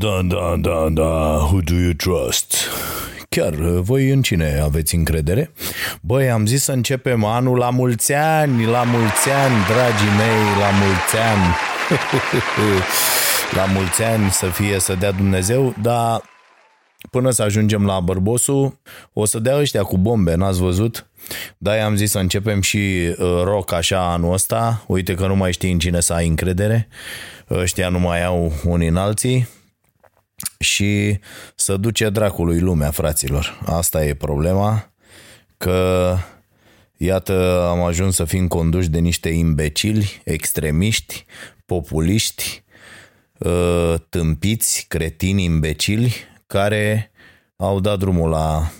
Da, da, da, da, da, who do you trust? Chiar, voi în cine aveți încredere? Băi, am zis să începem anul la mulți ani, la mulți ani, dragii mei, la mulți ani. la mulți ani să fie, să dea Dumnezeu, dar până să ajungem la bărbosul, o să dea ăștia cu bombe, n-ați văzut? Da, am zis să începem și uh, rock așa anul ăsta. Uite că nu mai știi în cine să ai încredere. Ăștia nu mai au unii în alții și să duce dracului lumea, fraților. Asta e problema, că iată am ajuns să fim conduși de niște imbecili, extremiști, populiști, uh, tâmpiți, cretini, imbecili, care au dat drumul la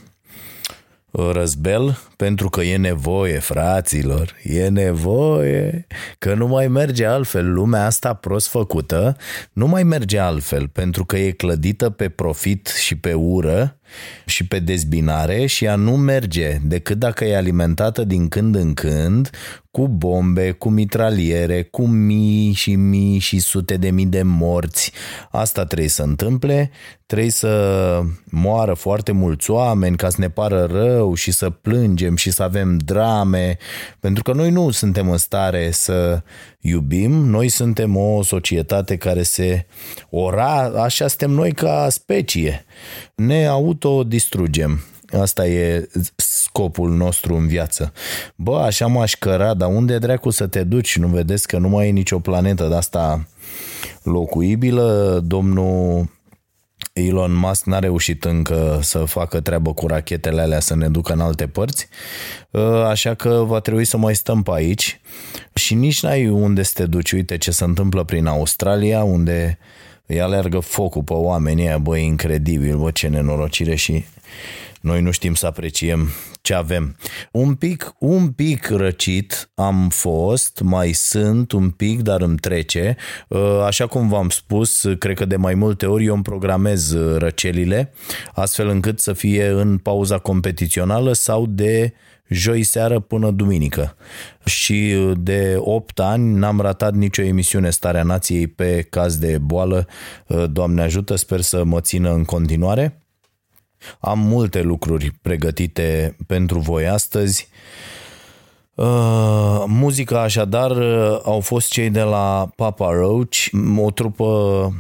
răzbel pentru că e nevoie, fraților, e nevoie, că nu mai merge altfel. Lumea asta prost făcută nu mai merge altfel pentru că e clădită pe profit și pe ură și pe dezbinare și ea nu merge decât dacă e alimentată din când în când cu bombe, cu mitraliere, cu mii și mii și sute de mii de morți. Asta trebuie să întâmple, trebuie să moară foarte mulți oameni ca să ne pară rău și să plângem și să avem drame, pentru că noi nu suntem în stare să iubim, noi suntem o societate care se ora, așa suntem noi ca specie. Ne autodistrugem. Asta e scopul nostru în viață. Bă, așa m-aș căra, dar unde dracu să te duci? Nu vedeți că nu mai e nicio planetă de asta locuibilă? Domnul Elon Musk n-a reușit încă să facă treabă cu rachetele alea să ne ducă în alte părți, așa că va trebui să mai stăm pe aici și nici n-ai unde să te duci. Uite ce se întâmplă prin Australia, unde îi alergă focul pe oamenii ăia, bă, incredibil, bă, ce nenorocire și noi nu știm să apreciem ce avem. Un pic, un pic răcit am fost, mai sunt un pic, dar îmi trece. Așa cum v-am spus, cred că de mai multe ori eu îmi programez răcelile, astfel încât să fie în pauza competițională sau de joi seară până duminică. Și de 8 ani n-am ratat nicio emisiune Starea Nației pe caz de boală. Doamne ajută, sper să mă țină în continuare. Am multe lucruri pregătite pentru voi astăzi. Uh, muzica așadar au fost cei de la Papa Roach, o trupă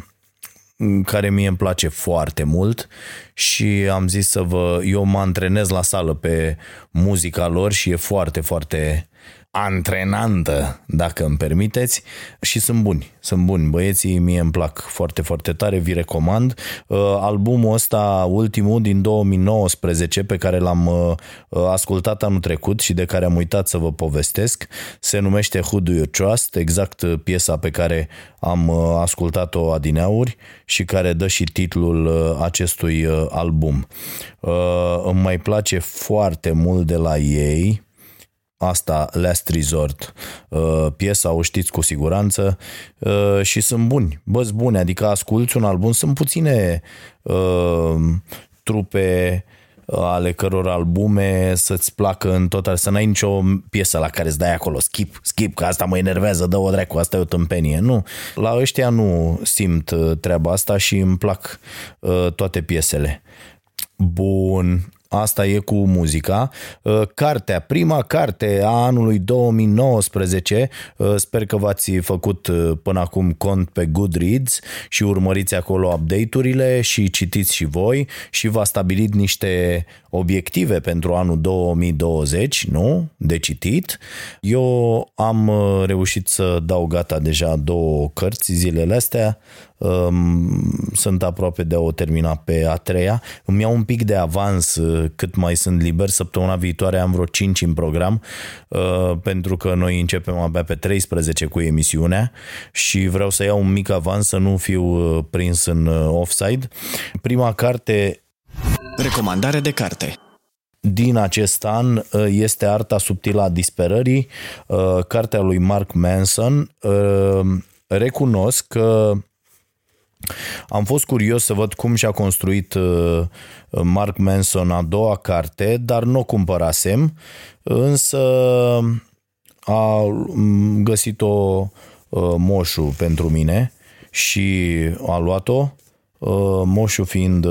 care mie îmi place foarte mult și am zis să vă, eu mă antrenez la sală pe muzica lor și e foarte, foarte antrenantă, dacă îmi permiteți, și sunt buni, sunt buni. Băieții mie îmi plac foarte, foarte tare, vi recomand. Uh, albumul ăsta, ultimul din 2019, pe care l-am uh, ascultat anul trecut și de care am uitat să vă povestesc, se numește Who Do You Trust, exact piesa pe care am uh, ascultat-o adineauri și care dă și titlul acestui album. Îmi mai place foarte mult de la ei, asta Last Resort. Uh, piesa o știți cu siguranță uh, și sunt buni, bă, bune, adică asculți un album, sunt puține uh, trupe ale căror albume să-ți placă în total, să n-ai nicio piesă la care îți dai acolo skip, skip, că asta mă enervează, dă-o dracu, asta e o tâmpenie. Nu, la ăștia nu simt treaba asta și îmi plac toate piesele. Bun, Asta e cu muzica. Uh, cartea, prima carte a anului 2019, uh, sper că v-ați făcut uh, până acum cont pe Goodreads și urmăriți acolo update-urile și citiți și voi și v-a stabilit niște obiective pentru anul 2020, nu? De citit. Eu am reușit să dau gata deja două cărți zilele astea, sunt aproape de a o termina pe a treia. Îmi iau un pic de avans uh, cât mai sunt liber. Săptămâna viitoare am vreo 5 în program uh, pentru că noi începem abia pe 13 cu emisiunea și vreau să iau un mic avans să nu fiu uh, prins în offside. Prima carte Recomandare de carte din acest an este Arta subtilă a disperării, cartea lui Mark Manson. Recunosc că am fost curios să văd cum și-a construit uh, Mark Manson a doua carte, dar nu o cumpărasem, însă a mm, găsit-o uh, moșu pentru mine și a luat-o. Uh, moșu fiind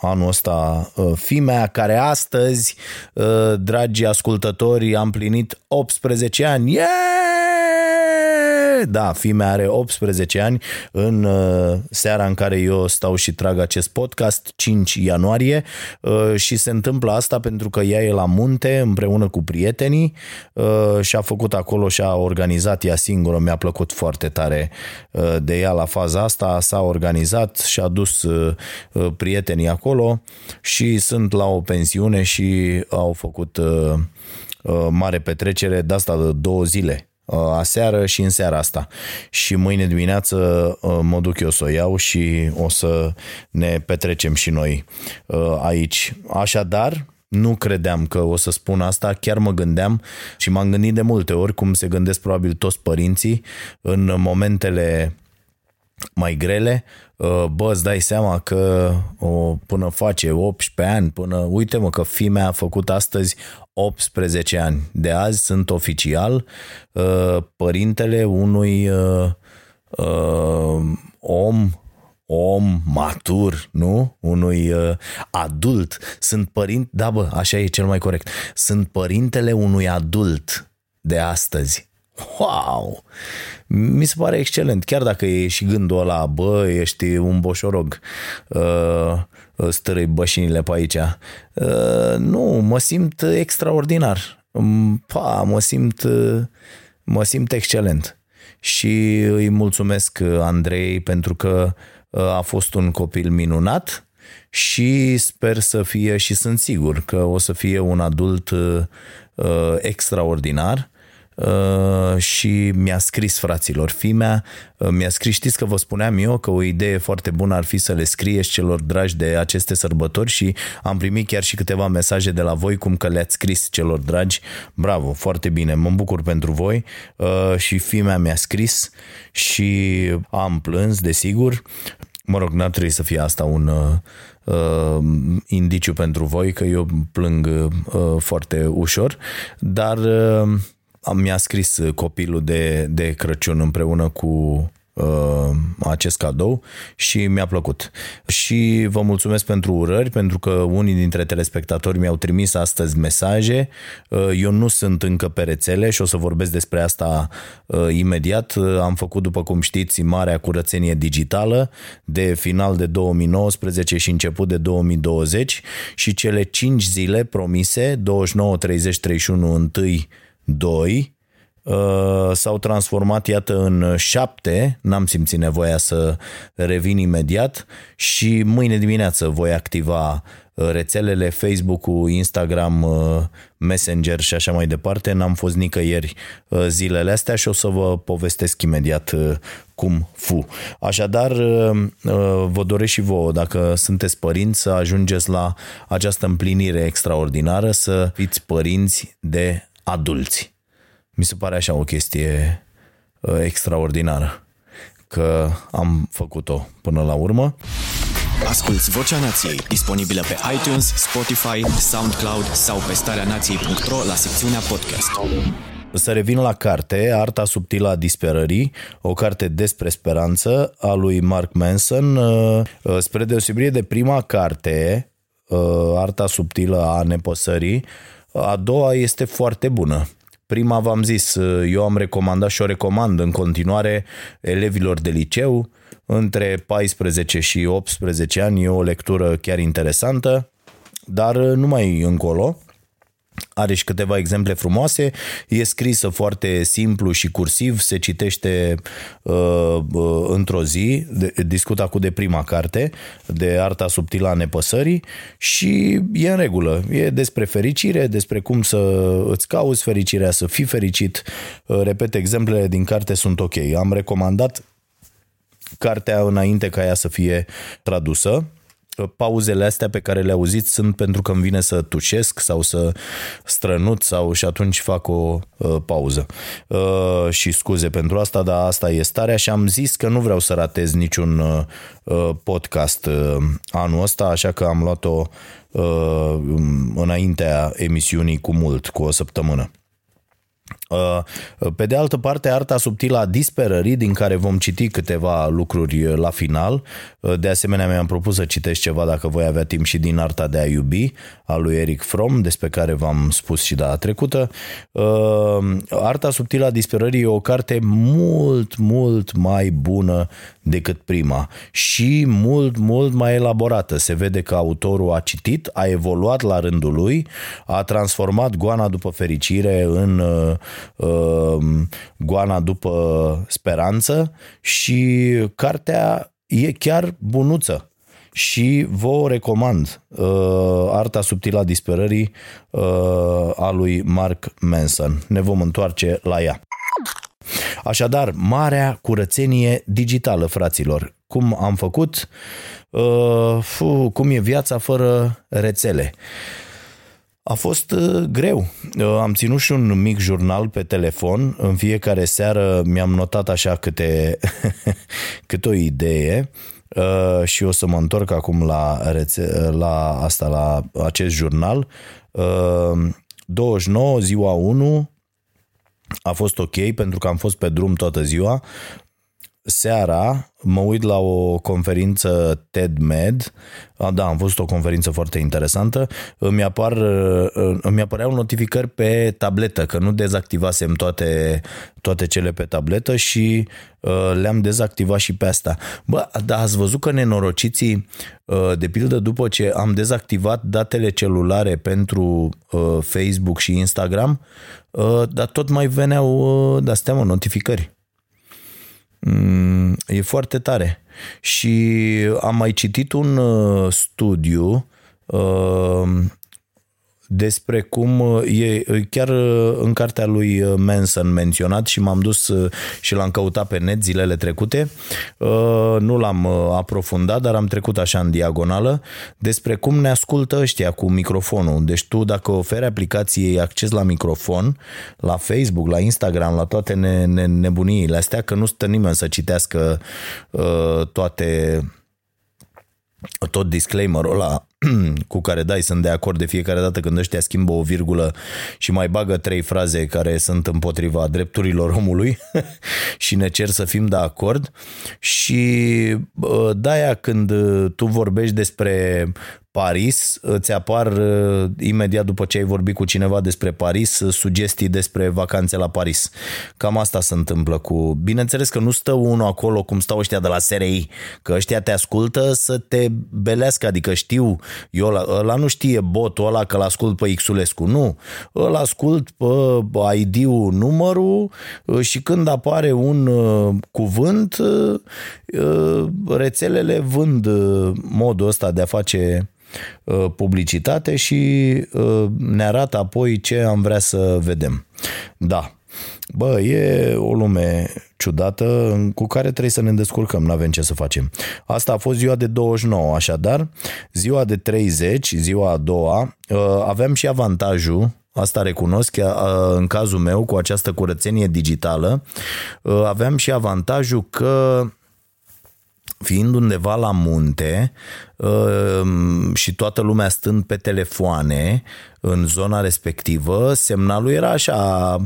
anul ăsta fimea care astăzi, dragi ascultători, am plinit 18 ani. Yeah! Da, fimea are 18 ani în uh, seara în care eu stau și trag acest podcast, 5 ianuarie uh, și se întâmplă asta pentru că ea e la munte împreună cu prietenii uh, și a făcut acolo și a organizat ea singură, mi-a plăcut foarte tare de ea la faza asta, s-a organizat și a dus prietenii acolo și sunt la o pensiune și au făcut mare petrecere de asta de două zile. Uh, aseară și în seara asta. Și mâine dimineață uh, mă duc eu să o iau și o să ne petrecem și noi uh, aici. Așadar, nu credeam că o să spun asta, chiar mă gândeam și m-am gândit de multe ori, cum se gândesc probabil toți părinții, în momentele mai grele, bă, îți dai seama că o, până face 18 ani, până, uite mă că fimea a făcut astăzi 18 ani. De azi sunt oficial uh, părintele unui uh, uh, om om matur, nu? Unui uh, adult. Sunt părinte, da bă, așa e cel mai corect. Sunt părintele unui adult de astăzi. Wow! Mi se pare excelent, chiar dacă e și gândul ăla, bă, ești un boșorog, uh, stărâi bășinile pe aici. Uh, nu, mă simt extraordinar. Pa, mă simt, mă simt excelent. Și îi mulțumesc Andrei pentru că uh, a fost un copil minunat și sper să fie și sunt sigur că o să fie un adult uh, extraordinar Uh, și mi-a scris fraților fimea, uh, mi-a scris, știți că vă spuneam eu că o idee foarte bună ar fi să le scrieți celor dragi de aceste sărbători și am primit chiar și câteva mesaje de la voi cum că le-ați scris celor dragi. Bravo, foarte bine, mă bucur pentru voi uh, și fimea mi-a scris și am plâns, desigur. Mă rog, n-ar trebui să fie asta un uh, indiciu pentru voi, că eu plâng uh, foarte ușor, dar uh, mi-a scris uh, copilul de, de Crăciun împreună cu uh, acest cadou și mi-a plăcut. Și vă mulțumesc pentru urări, pentru că unii dintre telespectatori mi-au trimis astăzi mesaje. Uh, eu nu sunt încă pe rețele și o să vorbesc despre asta uh, imediat. Uh, am făcut, după cum știți, marea curățenie digitală de final de 2019 și început de 2020 și cele 5 zile promise, 29, 30, 31, 1 2 uh, s-au transformat, iată, în 7. N-am simțit nevoia să revin imediat și mâine dimineață voi activa uh, rețelele Facebook-ul, Instagram, uh, Messenger și așa mai departe. N-am fost nicăieri zilele astea și o să vă povestesc imediat cum fu. Așadar, vă doresc și vouă, dacă sunteți părinți, să ajungeți la această împlinire extraordinară, să fiți părinți de adulți. Mi se pare așa o chestie uh, extraordinară că am făcut-o până la urmă. Asculți Vocea Nației, disponibilă pe iTunes, Spotify, SoundCloud sau pe starea nației.ro la secțiunea podcast. Să revin la carte, Arta subtilă a disperării, o carte despre speranță a lui Mark Manson, uh, uh, spre deosebire de prima carte Arta subtilă a nepăsării, a doua este foarte bună. Prima v-am zis, eu am recomandat și o recomand în continuare elevilor de liceu, între 14 și 18 ani, e o lectură chiar interesantă, dar numai încolo. Are și câteva exemple frumoase, e scrisă foarte simplu și cursiv, se citește uh, uh, într-o zi, de, discut acum de prima carte, de Arta subtilă a nepăsării și e în regulă. E despre fericire, despre cum să îți cauți fericirea, să fii fericit. Uh, repet, exemplele din carte sunt ok. Am recomandat cartea înainte ca ea să fie tradusă pauzele astea pe care le auziți sunt pentru că îmi vine să tușesc sau să strănut sau și atunci fac o uh, pauză. Uh, și scuze pentru asta, dar asta e starea și am zis că nu vreau să ratez niciun uh, podcast uh, anul ăsta, așa că am luat-o uh, înaintea emisiunii cu mult, cu o săptămână. Uh, pe de altă parte, arta subtilă a disperării, din care vom citi câteva lucruri uh, la final. Uh, de asemenea, mi-am propus să citesc ceva, dacă voi avea timp, și din Arta de a iubi, a lui Eric Fromm, despre care v-am spus și data trecută. Arta subtilă a disperării e o carte mult, mult mai bună decât prima și mult, mult mai elaborată. Se vede că autorul a citit, a evoluat la rândul lui, a transformat goana după fericire în uh, goana după speranță și cartea e chiar bunuță și vă o recomand. Uh, Arta subtilă a disperării uh, a lui Mark Manson. Ne vom întoarce la ea. Așadar, marea curățenie digitală, fraților. Cum am făcut? Uh, fu, cum e viața fără rețele? A fost uh, greu. Uh, am ținut și un mic jurnal pe telefon. În fiecare seară mi-am notat așa câte, câte o idee uh, și o să mă întorc acum la, rețe- la asta, la acest jurnal. 29, ziua 1, a fost ok pentru că am fost pe drum toată ziua. Seara mă uit la o conferință TED-Med, da, am văzut o conferință foarte interesantă, îmi, apar, îmi apăreau notificări pe tabletă, că nu dezactivasem toate, toate cele pe tabletă și uh, le-am dezactivat și pe asta. Bă, dar ați văzut că nenorociții, uh, de pildă după ce am dezactivat datele celulare pentru uh, Facebook și Instagram, dar tot mai veneau de-astea, mă, notificări. Mm, e foarte tare. Și am mai citit un uh, studiu uh, despre cum uh, e chiar uh, în cartea lui uh, Manson menționat și m-am dus și l-am căutat pe net zilele trecute. Nu l-am aprofundat, dar am trecut așa în diagonală despre cum ne ascultă ăștia cu microfonul. Deci tu dacă oferi aplicației acces la microfon, la Facebook, la Instagram, la toate ne, ne, nebuniile astea, că nu stă nimeni să citească toate tot disclaimerul ăla cu care dai sunt de acord de fiecare dată când ăștia schimbă o virgulă și mai bagă trei fraze care sunt împotriva drepturilor omului și ne cer să fim de acord. Și de-aia când tu vorbești despre Paris, îți apar uh, imediat după ce ai vorbit cu cineva despre Paris, uh, sugestii despre vacanțe la Paris. Cam asta se întâmplă cu... Bineînțeles că nu stă unul acolo cum stau ăștia de la SRI, că ăștia te ascultă să te belească, adică știu, eu ăla, ăla nu știe botul ăla că l-ascult pe Xulescu, nu. Îl ascult pe ID-ul, numărul uh, și când apare un cuvânt, rețelele vând modul ăsta de a face Uh, publicitate și uh, ne arată apoi ce am vrea să vedem. Da, Bă, e o lume ciudată cu care trebuie să ne descurcăm, nu avem ce să facem. Asta a fost ziua de 29, așadar, ziua de 30, ziua a doua, uh, aveam și avantajul Asta recunosc, în cazul meu, cu această curățenie digitală, aveam și avantajul că fiind undeva la munte uh, și toată lumea stând pe telefoane, în zona respectivă, semnalul era așa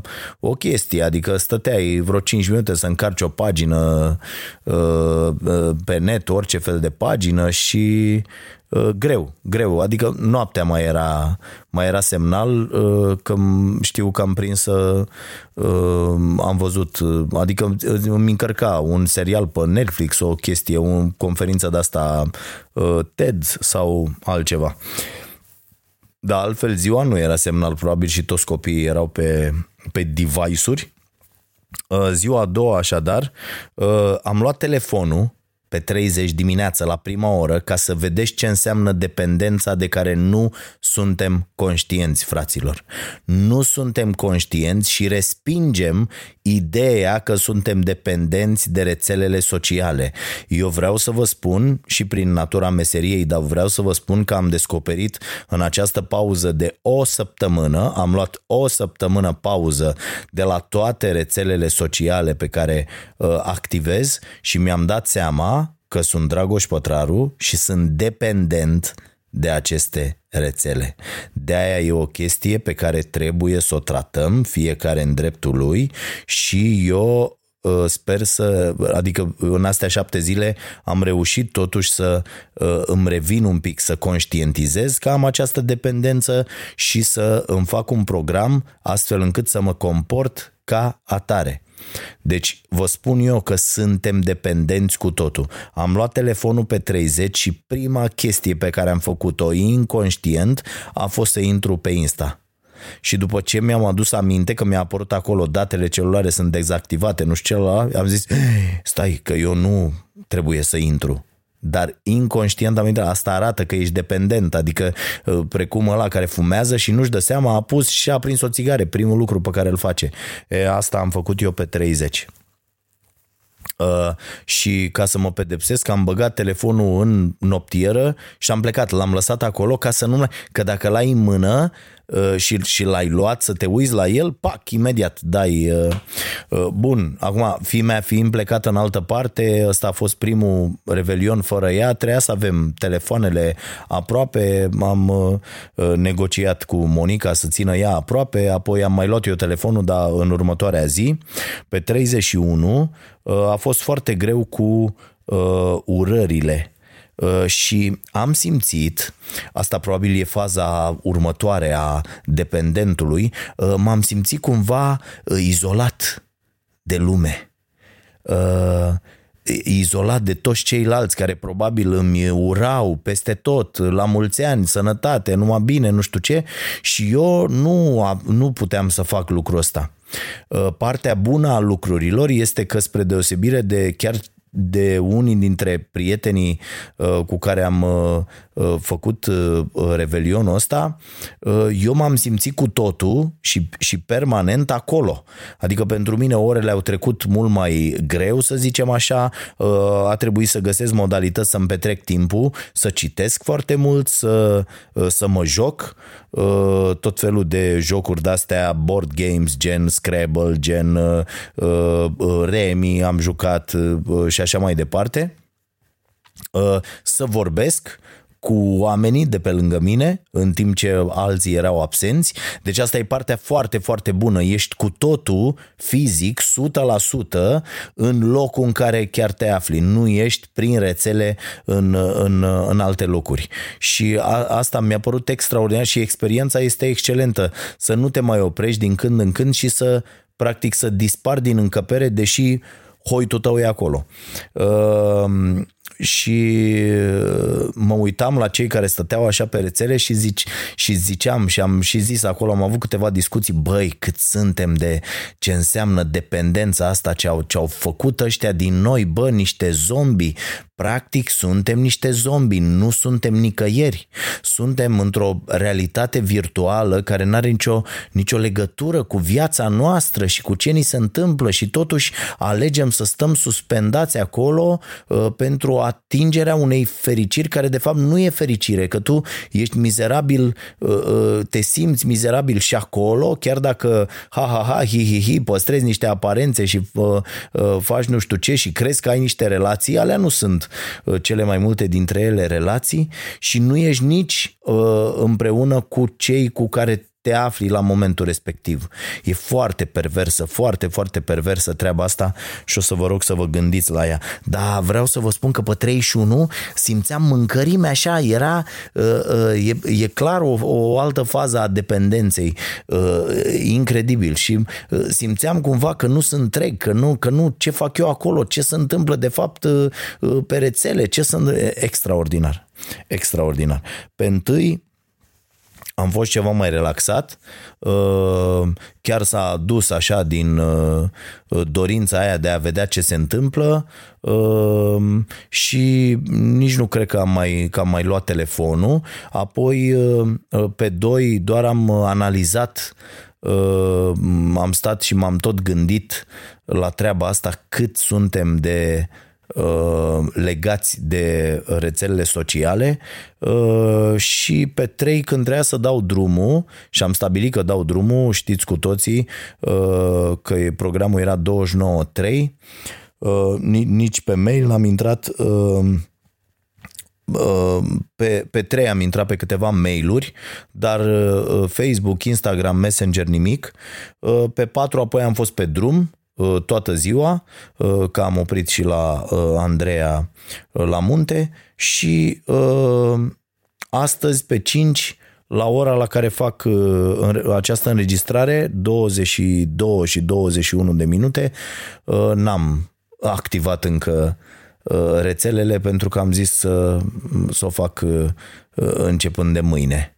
o chestie, adică stăteai vreo 5 minute să încarci o pagină uh, uh, pe net, orice fel de pagină și uh, greu, greu, adică noaptea mai era, mai era semnal că știu că am prins să am văzut, adică îmi încărca un serial pe Netflix, o chestie, o conferință de asta TED sau altceva. Da, altfel ziua nu era semnal, probabil și toți copiii erau pe, pe device-uri. Uh, ziua a doua, așadar, uh, am luat telefonul pe 30 dimineața la prima oră ca să vedeți ce înseamnă dependența de care nu suntem conștienți, fraților. Nu suntem conștienți și respingem ideea că suntem dependenți de rețelele sociale. Eu vreau să vă spun și prin natura meseriei, dar vreau să vă spun că am descoperit în această pauză de o săptămână, am luat o săptămână pauză de la toate rețelele sociale pe care uh, activez și mi-am dat seama că sunt Dragoș Pătraru și sunt dependent de aceste rețele. De aia e o chestie pe care trebuie să o tratăm fiecare în dreptul lui și eu uh, sper să, adică în astea șapte zile am reușit totuși să uh, îmi revin un pic, să conștientizez că am această dependență și să îmi fac un program astfel încât să mă comport ca atare. Deci vă spun eu că suntem dependenți cu totul. Am luat telefonul pe 30 și prima chestie pe care am făcut-o inconștient a fost să intru pe Insta. Și după ce mi-am adus aminte că mi-a apărut acolo datele celulare sunt dezactivate, nu știu ce, am zis, stai că eu nu trebuie să intru dar inconștient am intrat. Asta arată că ești dependent, adică uh, precum ăla care fumează și nu-și dă seama, a pus și a prins o țigară, primul lucru pe care îl face. E, asta am făcut eu pe 30. Uh, și ca să mă pedepsesc am băgat telefonul în noptieră și am plecat, l-am lăsat acolo ca să nu... Că dacă l-ai în mână, Uh, și, și l-ai luat să te uiți la el, pac, imediat dai. Uh, uh, bun, acum, mea fiind plecată în altă parte, ăsta a fost primul revelion fără ea, trebuia să avem telefoanele aproape, am negociat cu Monica să țină ea aproape, apoi am mai luat eu telefonul, dar în următoarea zi, pe 31, a fost foarte greu cu urările Uh, și am simțit, asta probabil e faza următoare a dependentului, uh, m-am simțit cumva uh, izolat de lume izolat de toți ceilalți care probabil îmi urau peste tot, la mulți ani, sănătate, numai bine, nu știu ce, și eu nu, nu puteam să fac lucrul ăsta. Partea bună a lucrurilor este că spre deosebire de chiar de unii dintre prietenii uh, cu care am uh, uh, făcut revelionul ăsta, eu m-am simțit cu totul și, și permanent acolo. Adică pentru mine orele au trecut mult mai greu, să zicem așa, a trebuit să găsesc modalități să-mi petrec timpul, să citesc foarte mult, să, să mă joc, tot felul de jocuri de-astea, board games, gen Scrabble, gen Remi, am jucat și așa mai departe, uh, să vorbesc cu oamenii de pe lângă mine, în timp ce alții erau absenți. Deci asta e partea foarte, foarte bună. Ești cu totul fizic, 100% în locul în care chiar te afli. Nu ești prin rețele în, în, în alte locuri. Și a, asta mi-a părut extraordinar și experiența este excelentă. Să nu te mai oprești din când în când și să practic să dispar din încăpere, deși hoitul tău e acolo. Uh, și mă uitam la cei care stăteau așa pe rețele și, zici, și ziceam și am și zis acolo, am avut câteva discuții, băi, cât suntem de ce înseamnă dependența asta, ce au, ce au făcut ăștia din noi, bă, niște zombi, Practic suntem niște zombi, nu suntem nicăieri. Suntem într-o realitate virtuală care nu are nicio, nicio legătură cu viața noastră și cu ce ni se întâmplă și totuși alegem să stăm suspendați acolo uh, pentru atingerea unei fericiri care de fapt nu e fericire, că tu ești mizerabil, uh, uh, te simți mizerabil și acolo, chiar dacă ha ha ha, hi hi hi, păstrezi niște aparențe și uh, uh, faci nu știu ce și crezi că ai niște relații, alea nu sunt sunt uh, cele mai multe dintre ele relații și nu ești nici uh, împreună cu cei cu care te afli la momentul respectiv. E foarte perversă, foarte, foarte perversă treaba asta și o să vă rog să vă gândiți la ea. Dar vreau să vă spun că pe 31 simțeam mâncărime așa, era, uh, uh, e, e clar o, o altă fază a dependenței, uh, incredibil și simțeam cumva că nu sunt întreg, că nu, că nu, ce fac eu acolo, ce se întâmplă de fapt pe rețele, ce sunt extraordinar. Extraordinar. Pe întâi, am fost ceva mai relaxat, uh, chiar s-a dus așa din uh, dorința aia de a vedea ce se întâmplă uh, și nici nu cred că am mai, că am mai luat telefonul. Apoi pe doi doar am analizat am stat și m-am tot gândit la treaba asta cât suntem de uh, Uh, legați de rețelele sociale uh, și pe trei când trebuia să dau drumul și am stabilit că dau drumul, știți cu toții uh, că programul era 29.3 nici pe mail n-am intrat pe, pe trei am intrat pe câteva mail-uri, dar Facebook, Instagram, Messenger nimic. Pe patru apoi am fost pe drum Uh, toată ziua, uh, că am oprit și la uh, Andreea la munte și astăzi pe 5 la ora la care fac această înregistrare, 22 și 21 de minute, n-am activat încă rețelele pentru că am zis să, să o fac începând de mâine.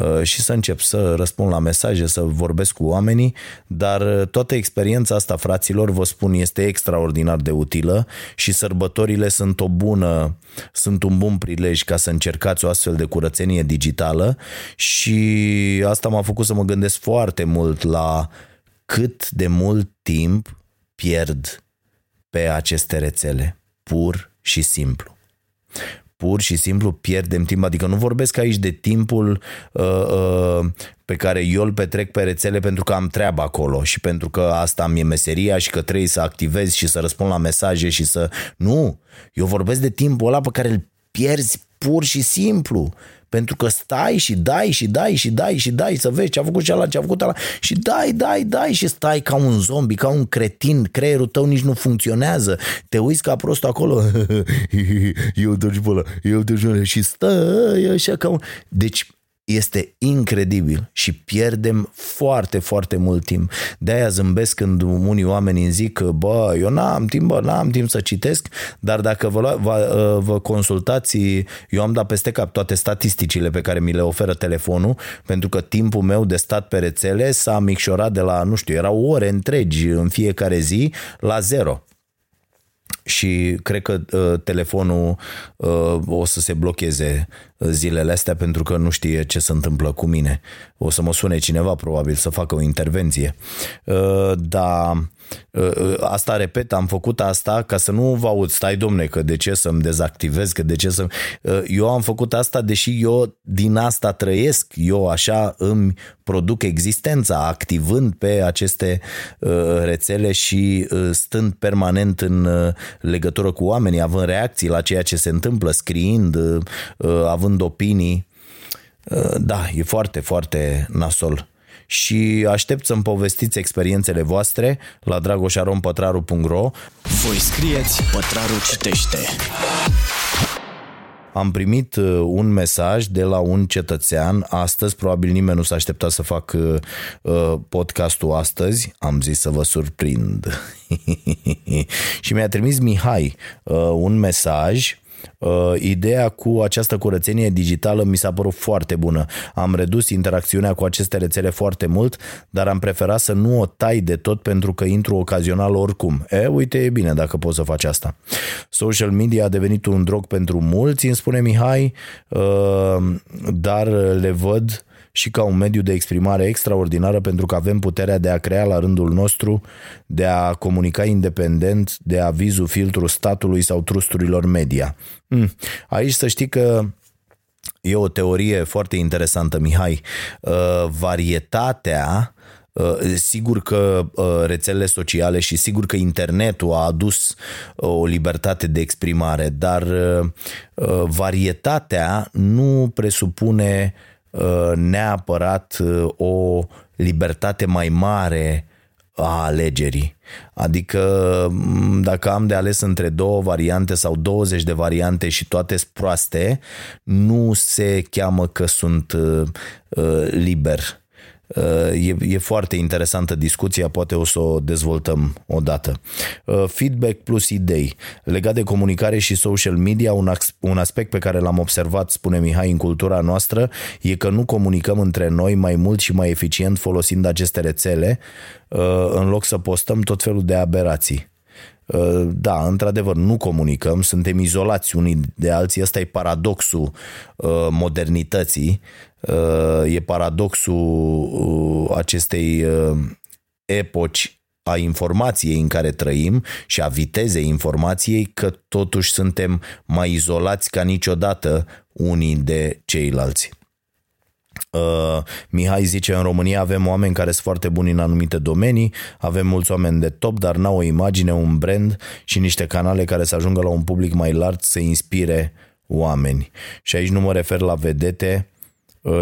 Uh, și să încep să răspund la mesaje, să vorbesc cu oamenii, dar uh, toată experiența asta, fraților, vă spun, este extraordinar de utilă și sărbătorile sunt o bună, sunt un bun prilej ca să încercați o astfel de curățenie digitală și asta m-a făcut să mă gândesc foarte mult la cât de mult timp pierd pe aceste rețele, pur și simplu pur și simplu pierdem timp. Adică nu vorbesc aici de timpul uh, uh, pe care eu îl petrec pe rețele pentru că am treabă acolo și pentru că asta mi-e meseria și că trebuie să activez și să răspund la mesaje și să... Nu! Eu vorbesc de timpul ăla pe care îl pierzi pur și simplu pentru că stai și dai și dai și dai și dai să vezi ce a făcut ăla, ce a făcut ăla și dai, dai, dai și stai ca un zombie, ca un cretin, creierul tău nici nu funcționează. Te uiți ca prost acolo, eu te eu te și stai așa ca un... Deci este incredibil și pierdem foarte, foarte mult timp. De-aia zâmbesc când unii oameni îmi zic că, bă, eu n-am timp, bă, n-am timp să citesc, dar dacă vă, vă, vă consultați, eu am dat peste cap toate statisticile pe care mi le oferă telefonul, pentru că timpul meu de stat pe rețele s-a micșorat de la, nu știu, erau ore întregi în fiecare zi la zero și cred că uh, telefonul uh, o să se blocheze zilele astea pentru că nu știe ce se întâmplă cu mine. O să mă sune cineva probabil să facă o intervenție. Uh, dar uh, asta repet, am făcut asta ca să nu vă aud, stai domne, că de ce să-mi dezactivez, că de ce să uh, Eu am făcut asta deși eu din asta trăiesc, eu așa îmi produc existența, activând pe aceste rețele și stând permanent în legătură cu oamenii, având reacții la ceea ce se întâmplă, scriind, având având opinii, uh, da, e foarte, foarte nasol. Și aștept să-mi povestiți experiențele voastre la dragoșarompătraru.ro Voi scrieți, Pătraru citește. Am primit uh, un mesaj de la un cetățean astăzi, probabil nimeni nu s-a așteptat să fac uh, podcastul astăzi, am zis să vă surprind. și mi-a trimis Mihai un mesaj Uh, ideea cu această curățenie digitală mi s-a părut foarte bună. Am redus interacțiunea cu aceste rețele foarte mult, dar am preferat să nu o tai de tot pentru că intru ocazional oricum. E, uite, e bine dacă poți să faci asta. Social media a devenit un drog pentru mulți, îmi spune Mihai, uh, dar le văd și ca un mediu de exprimare extraordinară pentru că avem puterea de a crea la rândul nostru, de a comunica independent de avizul filtru statului sau trusturilor media. Hmm. Aici să știi că E o teorie foarte interesantă, Mihai. Uh, varietatea Sigur că rețelele sociale și sigur că internetul a adus o libertate de exprimare, dar varietatea nu presupune neapărat o libertate mai mare a alegerii. Adică dacă am de ales între două variante sau 20 de variante și toate sunt proaste, nu se cheamă că sunt uh, uh liber. Uh, e, e foarte interesantă discuția, poate o să o dezvoltăm odată. Uh, feedback plus idei. Legat de comunicare și social media, un, un aspect pe care l-am observat, spune Mihai, în cultura noastră, e că nu comunicăm între noi mai mult și mai eficient folosind aceste rețele, uh, în loc să postăm tot felul de aberații. Da, într-adevăr, nu comunicăm, suntem izolați unii de alții, ăsta e paradoxul modernității, Uh, e paradoxul uh, acestei uh, epoci a informației în care trăim și a vitezei informației că totuși suntem mai izolați ca niciodată unii de ceilalți. Uh, Mihai zice, în România avem oameni care sunt foarte buni în anumite domenii, avem mulți oameni de top, dar n-au o imagine, un brand și niște canale care să ajungă la un public mai larg să inspire oameni. Și aici nu mă refer la vedete, Uh,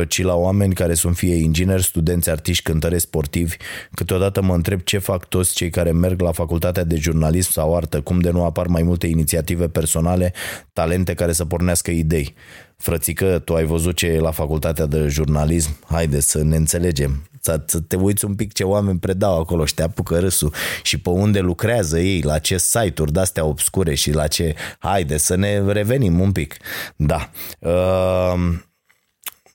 ci la oameni care sunt fie ingineri, studenți, artiști, cântăreți, sportivi. Câteodată mă întreb ce fac toți cei care merg la facultatea de jurnalism sau artă, cum de nu apar mai multe inițiative personale, talente care să pornească idei. Frățică, tu ai văzut ce e la facultatea de jurnalism? Haide să ne înțelegem. Să te uiți un pic ce oameni predau acolo și te apucă râsul și pe unde lucrează ei, la ce site-uri de-astea obscure și la ce... Haide să ne revenim un pic. Da. Uh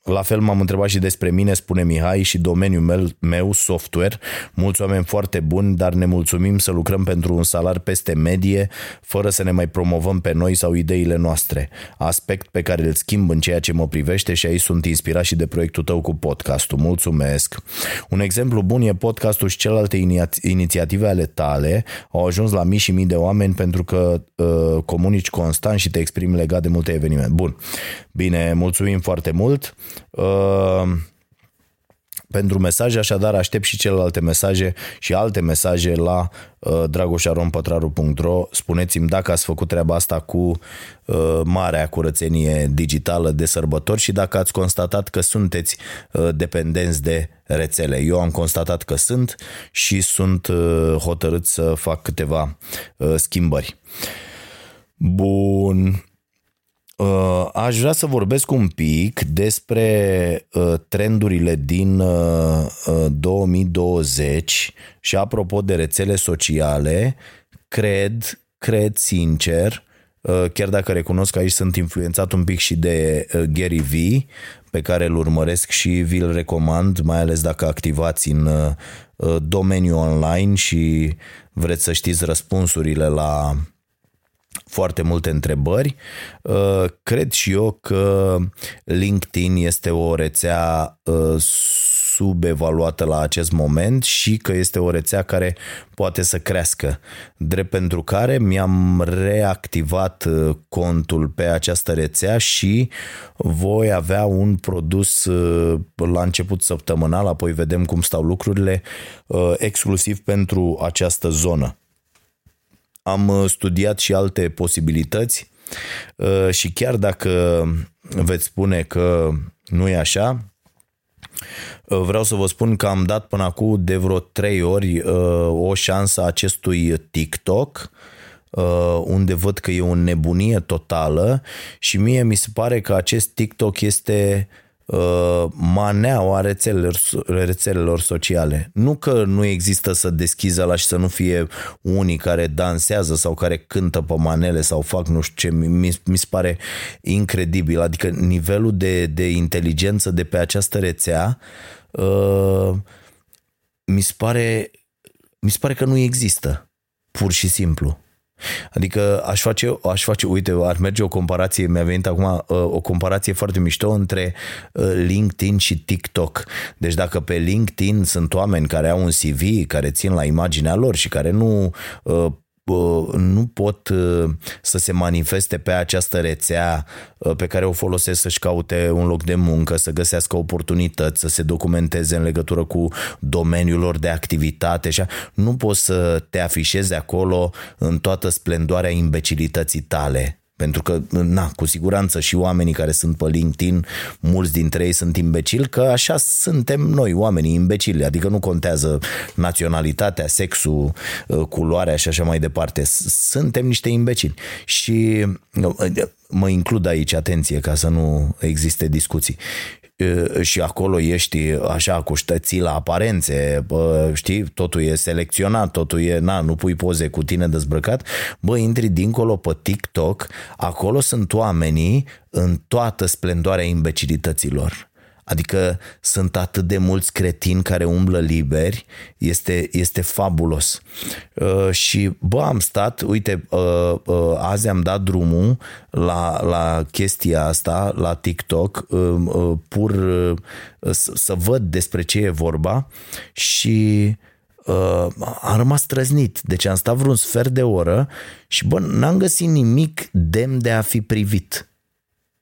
la fel m-am întrebat și despre mine, spune Mihai, și domeniul meu, meu, software. Mulți oameni foarte buni, dar ne mulțumim să lucrăm pentru un salar peste medie, fără să ne mai promovăm pe noi sau ideile noastre. Aspect pe care îl schimb în ceea ce mă privește și aici sunt inspirat și de proiectul tău cu podcastul. Mulțumesc! Un exemplu bun e podcastul și celelalte inițiative ale tale au ajuns la mii și mii de oameni pentru că uh, comunici constant și te exprimi legat de multe evenimente. Bun, bine, mulțumim foarte mult! Uh, pentru mesaje, așadar aștept și celelalte mesaje și alte mesaje la uh, dragoșarompătraru.ro Spuneți-mi dacă ați făcut treaba asta cu uh, marea curățenie digitală de sărbători și dacă ați constatat că sunteți uh, dependenți de rețele. Eu am constatat că sunt și sunt uh, hotărât să fac câteva uh, schimbări. Bun. Uh, aș vrea să vorbesc un pic despre uh, trendurile din 2020 uh, și apropo de rețele sociale, cred, cred sincer, chiar dacă recunosc că aici sunt influențat un pic și de Gary V, pe care îl urmăresc și vi-l recomand, mai ales dacă activați în domeniul online și vreți să știți răspunsurile la foarte multe întrebări. Uh, cred și eu că LinkedIn este o rețea uh, subevaluată la acest moment și că este o rețea care poate să crească. Drept pentru care mi-am reactivat uh, contul pe această rețea și voi avea un produs la început săptămânal, apoi vedem cum stau lucrurile, exclusiv pentru această zonă. Am uh, studiat și alte posibilități uh, și chiar dacă veți spune că nu e așa, uh, vreau să vă spun că am dat până acum de vreo trei ori o șansă acestui TikTok unde văd că e o nebunie totală și mie mi se pare că acest TikTok este uh, maneaua rețelelor, rețelelor sociale. Nu că nu există să deschizi la și să nu fie unii care dansează sau care cântă pe manele sau fac nu știu ce, mi, mi se pare incredibil. Adică nivelul de, de inteligență de pe această rețea uh, mi se pare mi se pare că nu există. Pur și simplu. Adică aș face, aș face, uite, ar merge o comparație, mi-a venit acum uh, o comparație foarte mișto între uh, LinkedIn și TikTok. Deci dacă pe LinkedIn sunt oameni care au un CV, care țin la imaginea lor și care nu uh, nu pot să se manifeste pe această rețea pe care o folosesc să-și caute un loc de muncă, să găsească oportunități, să se documenteze în legătură cu domeniul lor de activitate și nu poți să te afișezi acolo în toată splendoarea imbecilității tale pentru că, na, cu siguranță și oamenii care sunt pe LinkedIn, mulți dintre ei sunt imbecili, că așa suntem noi, oamenii imbecili, adică nu contează naționalitatea, sexul, uh, culoarea și așa mai departe. Suntem niște imbecili. Și uh, mă includ aici, atenție, ca să nu existe discuții și acolo ești așa cu ștății la aparențe, bă, știi, totul e selecționat, totul e, na, nu pui poze cu tine dezbrăcat, bă, intri dincolo pe TikTok, acolo sunt oamenii în toată splendoarea imbecilităților Adică sunt atât de mulți cretini care umblă liberi, este, este fabulos. Uh, și bă, am stat, uite, uh, uh, azi am dat drumul la, la chestia asta, la TikTok, uh, uh, pur uh, să, să văd despre ce e vorba și uh, am rămas trăznit. Deci am stat vreun sfert de oră și bă, n-am găsit nimic demn de a fi privit.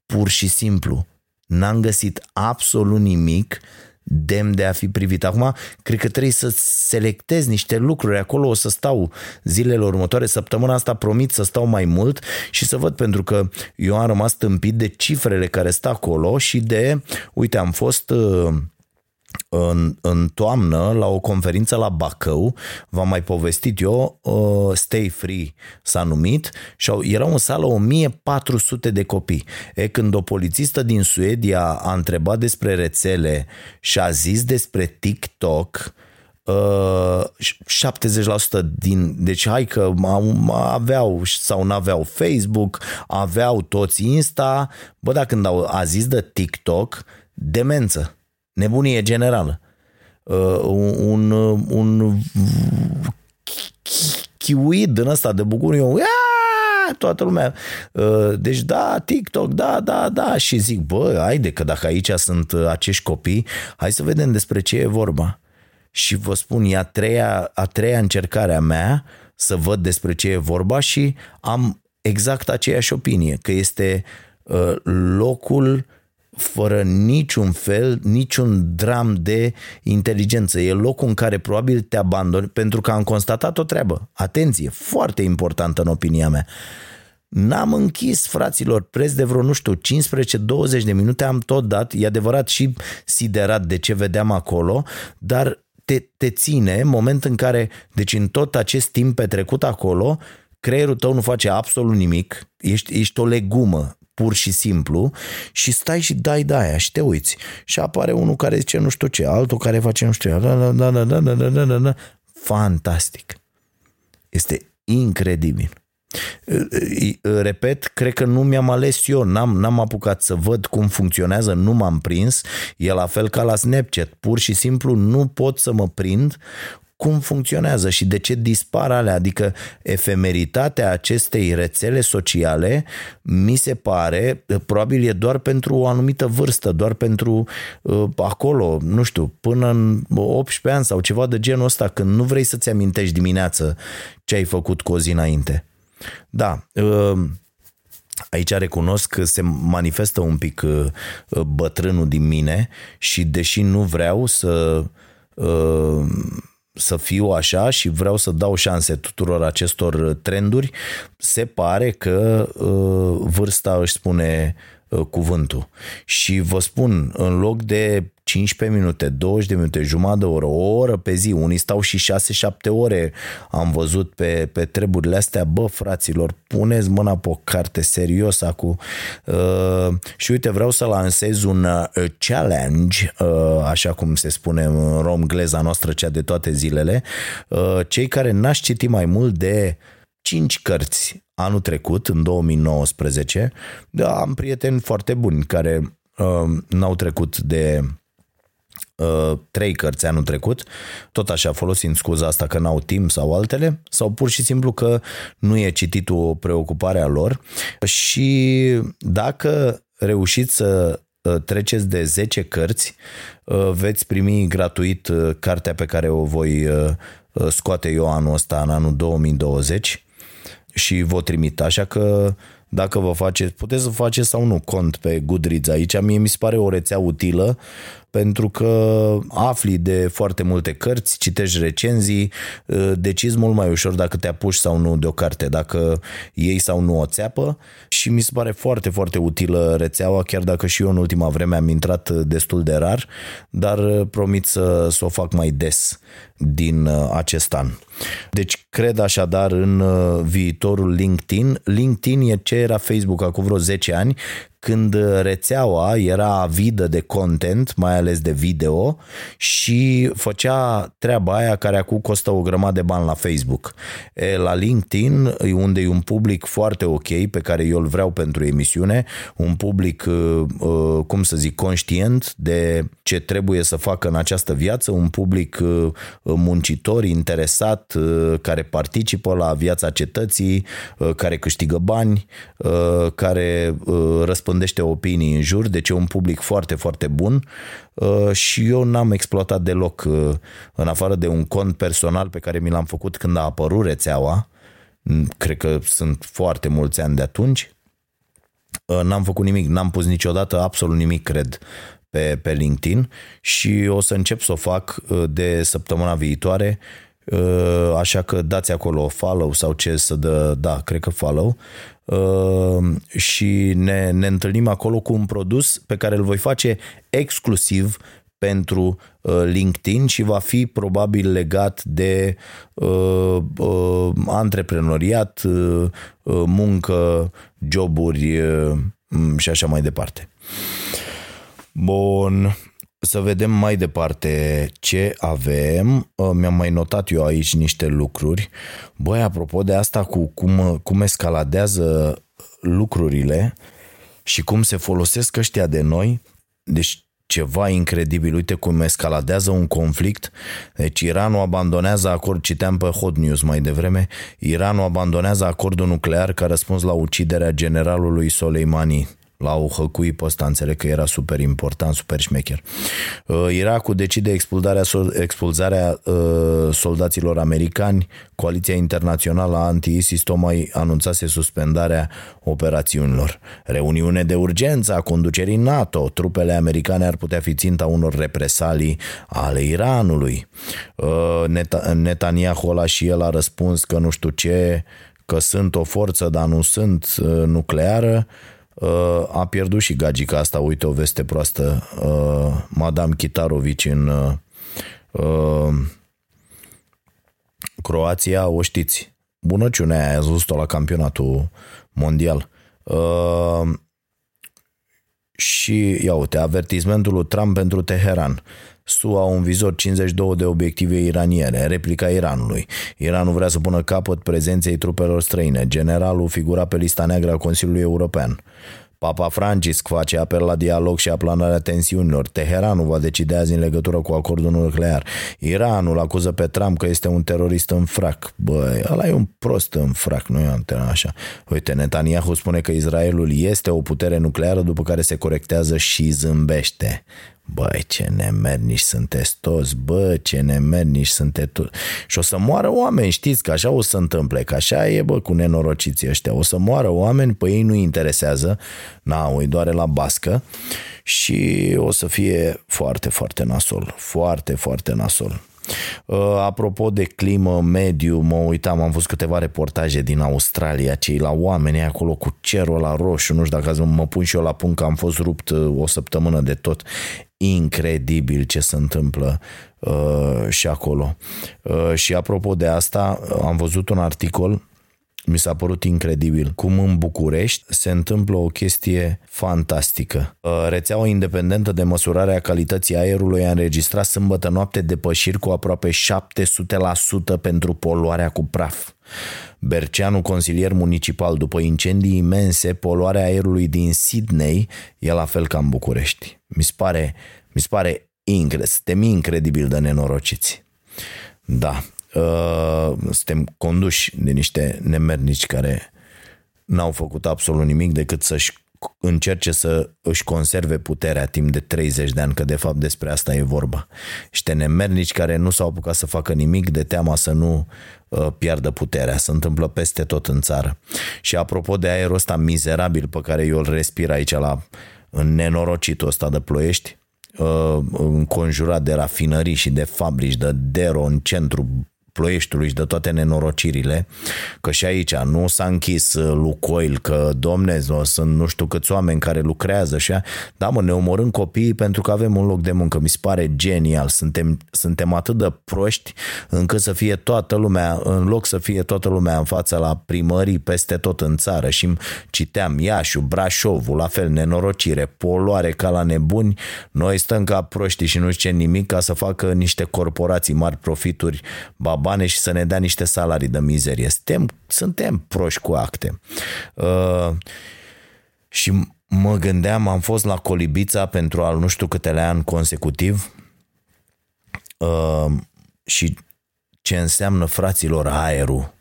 Pur și simplu N-am găsit absolut nimic demn de a fi privit. Acum, cred că trebuie să selectez niște lucruri. Acolo o să stau zilele următoare, săptămâna asta promit să stau mai mult și să văd, pentru că eu am rămas tâmpit de cifrele care stau acolo și de, uite, am fost... Uh, în, în toamnă la o conferință la Bacău, v-am mai povestit eu, uh, Stay Free s-a numit și erau în sală 1400 de copii. E când o polițistă din Suedia a întrebat despre rețele și a zis despre TikTok, uh, 70% din, deci hai că aveau sau nu aveau Facebook, aveau toți Insta, bă, dar când au, a zis de TikTok, demență nebunie generală. Uh, un, un chiuit din ăsta de bucurie, toată lumea. Uh, deci da, TikTok, da, da, da. Și zic, bă, haide că dacă aici sunt acești copii, hai să vedem despre ce e vorba. Și vă spun, e a treia, a treia încercare a mea să văd despre ce e vorba și am exact aceeași opinie, că este uh, locul uh, fără niciun fel, niciun dram de inteligență. E locul în care probabil te abandoni pentru că am constatat o treabă. Atenție, foarte importantă în opinia mea. N-am închis, fraților, preț de vreo, nu știu, 15-20 de minute am tot dat, e adevărat și siderat de ce vedeam acolo, dar te, te ține moment în care, deci în tot acest timp petrecut acolo, creierul tău nu face absolut nimic, ești, ești o legumă pur și simplu și stai și dai de aia și te uiți. Și apare unul care zice nu știu ce, altul care face nu știu ce. Da, da, da, da, da, da, da, da, da. Fantastic. Este incredibil. Repet, cred că nu mi-am ales eu, n-am, n-am apucat să văd cum funcționează, nu m-am prins. E la fel ca la Snapchat, pur și simplu nu pot să mă prind cum funcționează și de ce dispar alea, adică efemeritatea acestei rețele sociale mi se pare, probabil e doar pentru o anumită vârstă, doar pentru uh, acolo, nu știu, până în 18 ani sau ceva de genul ăsta, când nu vrei să-ți amintești dimineață ce ai făcut cu o zi înainte. Da, uh, Aici recunosc că se manifestă un pic uh, bătrânul din mine și deși nu vreau să uh, să fiu așa și vreau să dau șanse tuturor acestor trenduri, se pare că uh, vârsta își spune uh, cuvântul. Și vă spun, în loc de 15 minute, 20 de minute, jumătate de oră, o oră pe zi, unii stau și 6-7 ore, am văzut pe, pe treburile astea, bă, fraților, puneți mâna pe o carte serios acum. Uh, și uite, vreau să lansez un uh, challenge, uh, așa cum se spune în romgleza noastră, cea de toate zilele. Uh, cei care n-aș citi mai mult de 5 cărți anul trecut, în 2019, da, am prieteni foarte buni care uh, n-au trecut de uh, trei cărți anul trecut, tot așa folosind scuza asta că n-au timp sau altele, sau pur și simplu că nu e citit o preocupare a lor și dacă reușiți să uh, treceți de 10 cărți, uh, veți primi gratuit uh, cartea pe care o voi scoate eu anul ăsta, în anul 2020 și vă trimit. Așa că dacă vă faceți, puteți să faceți sau nu cont pe Goodreads aici. Mie mi se pare o rețea utilă pentru că afli de foarte multe cărți, citești recenzii, uh, decizi mult mai ușor dacă te apuci sau nu de o carte, dacă iei sau nu o țeapă și mi se pare foarte, foarte utilă rețeaua, chiar dacă și eu în ultima vreme am intrat destul de rar, dar promit să, să o fac mai des din uh, acest an. Deci cred așadar în uh, viitorul LinkedIn. LinkedIn e ce era Facebook acum vreo 10 ani, când rețeaua era avidă de content, mai ales de video și făcea treaba aia care acum costă o grămadă de bani la Facebook. E, la LinkedIn, unde e un public foarte ok, pe care eu îl vreau pentru emisiune, un public, uh, uh, cum să zic, conștient de ce trebuie să facă în această viață, un public uh, muncitor, interesat, care participă la viața cetății, care câștigă bani, care răspunde răspândește opinii în jur, deci e un public foarte, foarte bun uh, și eu n-am exploatat deloc, uh, în afară de un cont personal pe care mi l-am făcut când a apărut rețeaua, cred că sunt foarte mulți ani de atunci, uh, n-am făcut nimic, n-am pus niciodată absolut nimic, cred, pe, pe LinkedIn și o să încep să o fac de săptămâna viitoare așa că dați acolo follow sau ce să dă, da, cred că follow Uh, și ne, ne întâlnim acolo cu un produs pe care îl voi face exclusiv pentru uh, LinkedIn și va fi probabil legat de uh, uh, antreprenoriat, uh, uh muncă, joburi uh, și așa mai departe. Bun, să vedem mai departe ce avem. Uh, mi-am mai notat eu aici niște lucruri. Băi, apropo de asta cu cum, cum escaladează lucrurile și cum se folosesc ăștia de noi, deci ceva incredibil. Uite cum escaladează un conflict. Deci Iranul abandonează acord, citeam pe Hot News mai devreme, Iranul abandonează acordul nuclear ca răspuns la uciderea generalului Soleimani L-au hăcuit pe ăsta, înțeleg că era super important, super șmecher. Uh, Irakul decide expulzarea, expulzarea uh, soldaților americani. Coaliția internațională anti-ISIS tocmai anunțase suspendarea operațiunilor. Reuniune de urgență a conducerii NATO. Trupele americane ar putea fi ținta unor represalii ale Iranului. Uh, Netanyahu ăla și el a răspuns că nu știu ce, că sunt o forță, dar nu sunt nucleară Uh, a pierdut și gagica asta, uite o veste proastă, uh, Madame Kitarovici în uh, Croația, o știți. Bunăciunea aia, ați văzut-o la campionatul mondial. Și, ia uite, avertismentul lui Trump pentru Teheran. SUA un vizor 52 de obiective iraniene, replica Iranului. Iranul vrea să pună capăt prezenței trupelor străine. Generalul figura pe lista neagră a Consiliului European. Papa Francisc face apel la dialog și aplanarea tensiunilor. Teheranul va decide azi în legătură cu acordul nuclear. Iranul acuză pe Trump că este un terorist în frac. Băi, ăla e un prost în frac, nu e așa. Uite, Netanyahu spune că Israelul este o putere nucleară, după care se corectează și zâmbește. Băi, ce nemernici sunteți toți, bă, ce nemernici sunteți toți. Și o să moară oameni, știți că așa o să întâmple, că așa e, bă, cu nenorociții ăștia. O să moară oameni, pe ei nu interesează, na, îi doare la bască și o să fie foarte, foarte nasol, foarte, foarte nasol. Uh, apropo de climă, mediu, mă uitam, am văzut câteva reportaje din Australia, cei la oameni acolo cu cerul la roșu, nu știu dacă mă pun și eu la punct că am fost rupt uh, o săptămână de tot incredibil ce se întâmplă uh, și acolo. Uh, și apropo de asta, am văzut un articol mi s-a părut incredibil cum în București se întâmplă o chestie fantastică. Uh, rețeaua independentă de măsurare a calității aerului a înregistrat sâmbătă noapte depășiri cu aproape 700% pentru poluarea cu praf. Berceanu, consilier municipal, după incendii imense, poluarea aerului din Sydney e la fel ca în București. Mi se pare, mi se pare incre, suntem incredibil de nenorociți. Da, uh, suntem conduși de niște nemernici care n-au făcut absolut nimic decât să-și încerce să își conserve puterea timp de 30 de ani, că de fapt despre asta e vorba. Niște nemernici care nu s-au apucat să facă nimic de teama să nu uh, piardă puterea. Se întâmplă peste tot în țară. Și apropo de aerul ăsta mizerabil pe care eu îl respir aici la în nenorocitul ăsta de ploiești, uh, înconjurat de rafinării și de fabrici de dero în centru Ploieștiului și de toate nenorocirile, că și aici nu? S-a închis uh, Lucoil, că domne, sunt nu știu câți oameni care lucrează și a... da mă, ne omorâm copiii pentru că avem un loc de muncă, mi se pare genial, suntem, suntem atât de proști încât să fie toată lumea, în loc să fie toată lumea în fața la primării peste tot în țară. Și citeam Iașu, Brașovul, la fel, nenorocire, poluare ca la nebuni, noi stăm ca proști și nu știm nimic ca să facă niște corporații mari profituri, baba bani și să ne dea niște salarii de mizerie. Suntem, suntem proști cu acte. Uh, și mă gândeam, am fost la Colibița pentru al nu știu câtele ani consecutiv uh, și ce înseamnă fraților aerul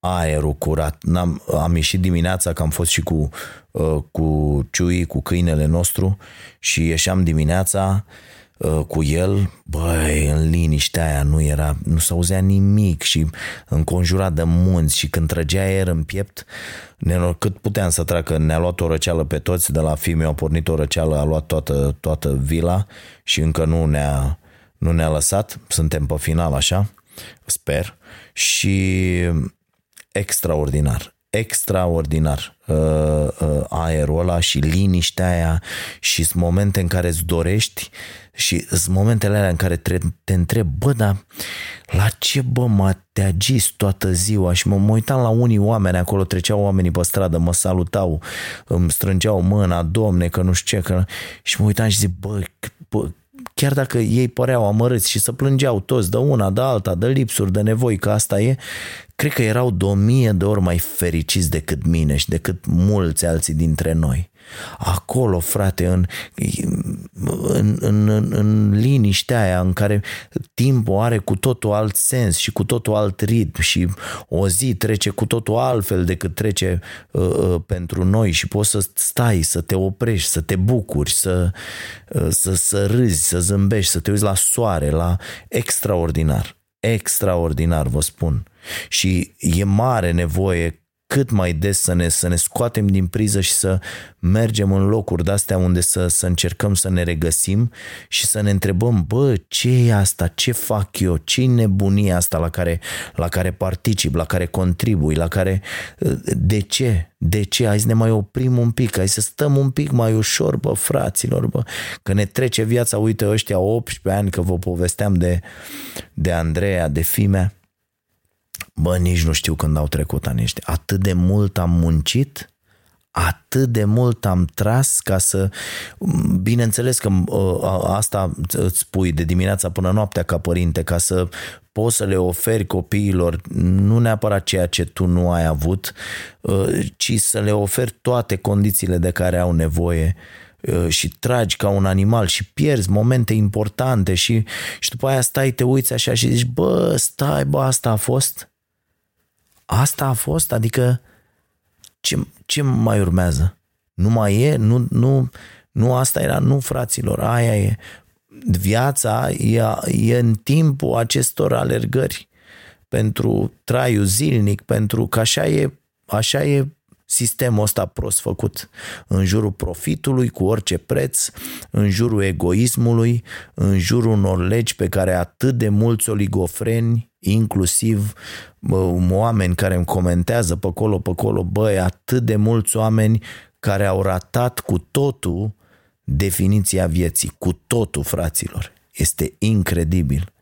aerul curat. N-am, am ieșit dimineața, că am fost și cu, uh, cu Ciui, cu câinele nostru și ieșeam dimineața Uh, cu el, băi, în liniștea aia nu era, nu s-auzea nimic și înconjurat de munți și când trăgea aer în piept, cât puteam să treacă, ne-a luat o răceală pe toți, de la film a pornit o răceală, a luat toată, toată vila și încă nu ne-a, nu ne-a lăsat, suntem pe final așa, sper, și extraordinar, extraordinar uh, uh, aerul ăla și liniștea aia și sunt momente în care îți dorești și sunt momentele alea în care te, te întreb, bă, dar la ce bă mă teagis toată ziua? Și mă, mă uitam la unii oameni acolo, treceau oamenii pe stradă, mă salutau, îmi strângeau mâna, domne, că nu știu ce, că... și mă uitam și zic, bă, bă chiar dacă ei păreau amărâți și să plângeau toți de una, de alta, de lipsuri, de nevoi, că asta e, cred că erau de o mie de ori mai fericiți decât mine și decât mulți alții dintre noi. Acolo, frate, în, în, în, în, în liniștea aia în care timpul are cu totul alt sens și cu totul alt ritm și o zi trece cu totul altfel decât trece uh, uh, pentru noi și poți să stai, să te oprești, să te bucuri, să, uh, să, să râzi, să zâmbești, să te uiți la soare, la extraordinar. Extraordinar, vă spun. Și e mare nevoie cât mai des să ne, să ne scoatem din priză și să mergem în locuri de-astea unde să, să încercăm să ne regăsim și să ne întrebăm, bă, ce e asta, ce fac eu, ce e nebunia asta la care, la care particip, la care contribui, la care, de ce, de ce, hai să ne mai oprim un pic, hai să stăm un pic mai ușor, bă, fraților, bă, că ne trece viața, uite ăștia 18 ani, că vă povesteam de, de Andreea, de Fimea, Bă, nici nu știu când au trecut anii ăștia. Atât de mult am muncit, atât de mult am tras ca să... Bineînțeles că uh, asta îți spui de dimineața până noaptea ca părinte, ca să poți să le oferi copiilor nu neapărat ceea ce tu nu ai avut, uh, ci să le oferi toate condițiile de care au nevoie uh, și tragi ca un animal și pierzi momente importante și, și după aia stai, te uiți așa și zici, bă, stai, bă, asta a fost? Asta a fost, adică ce, ce mai urmează? Nu mai e? Nu, nu, nu asta era? Nu, fraților, aia e. Viața e, e în timpul acestor alergări pentru traiul zilnic, pentru că așa e, așa e sistemul ăsta prost făcut în jurul profitului cu orice preț, în jurul egoismului, în jurul unor legi pe care atât de mulți oligofreni, inclusiv oameni care îmi comentează pe acolo, pe acolo, băi, atât de mulți oameni care au ratat cu totul definiția vieții, cu totul, fraților. Este incredibil.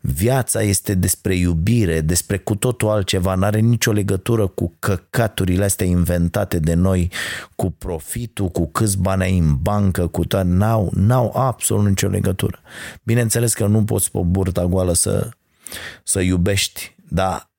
Viața este despre iubire, despre cu totul altceva, nu are nicio legătură cu căcaturile astea inventate de noi, cu profitul, cu câți bani ai în bancă, cu toate, n-au, n-au absolut nicio legătură. Bineînțeles că nu poți pe burta goală să, să iubești, dar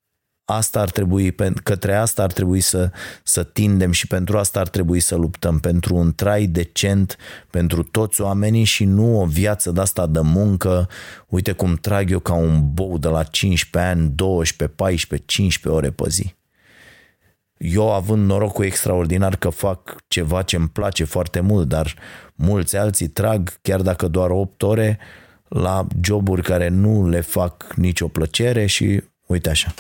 asta ar trebui, către asta ar trebui să, să tindem și pentru asta ar trebui să luptăm, pentru un trai decent pentru toți oamenii și nu o viață de asta de muncă, uite cum trag eu ca un bou de la 15 ani, 12, 14, 15 ore pe zi. eu având norocul extraordinar că fac ceva ce îmi place foarte mult, dar mulți alții trag, chiar dacă doar 8 ore, la joburi care nu le fac nicio plăcere și uite așa.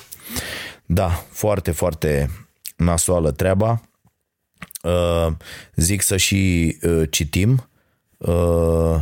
Da, foarte, foarte nasoală treaba. Uh, zic să și uh, citim uh,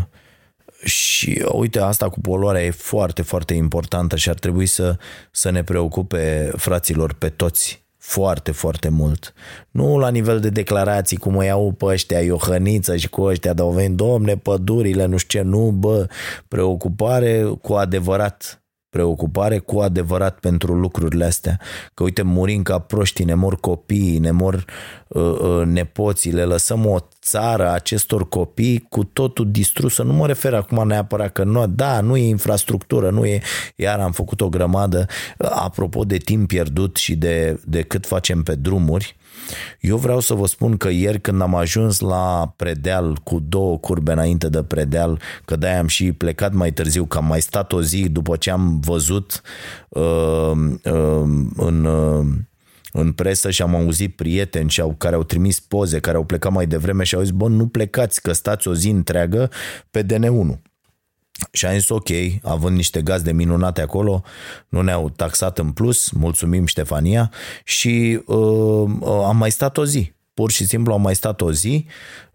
și uite, asta cu poluarea e foarte, foarte importantă și ar trebui să, să ne preocupe fraților pe toți foarte, foarte mult. Nu la nivel de declarații, cum o iau pe ăștia Iohăniță și cu ăștia de veni, domne, pădurile, nu știu ce, nu, bă, preocupare cu adevărat preocupare cu adevărat pentru lucrurile astea. Că uite, murim ca proști, ne mor copiii, ne mor uh, uh, nepoții, le lăsăm o țară acestor copii cu totul distrusă. Nu mă refer acum neapărat că nu, da, nu e infrastructură, nu e, iar am făcut o grămadă, apropo de timp pierdut și de, de cât facem pe drumuri, eu vreau să vă spun că ieri când am ajuns la Predeal cu două curbe înainte de Predeal, că de-aia am și plecat mai târziu, că am mai stat o zi după ce am văzut uh, uh, în... Uh, în presă și am auzit prieteni și au, care au trimis poze, care au plecat mai devreme și au zis, bă, nu plecați, că stați o zi întreagă pe DN1. Și am zis ok, având niște gazde minunate acolo, nu ne-au taxat în plus, mulțumim Ștefania și uh, uh, am mai stat o zi. Pur și simplu am mai stat o zi,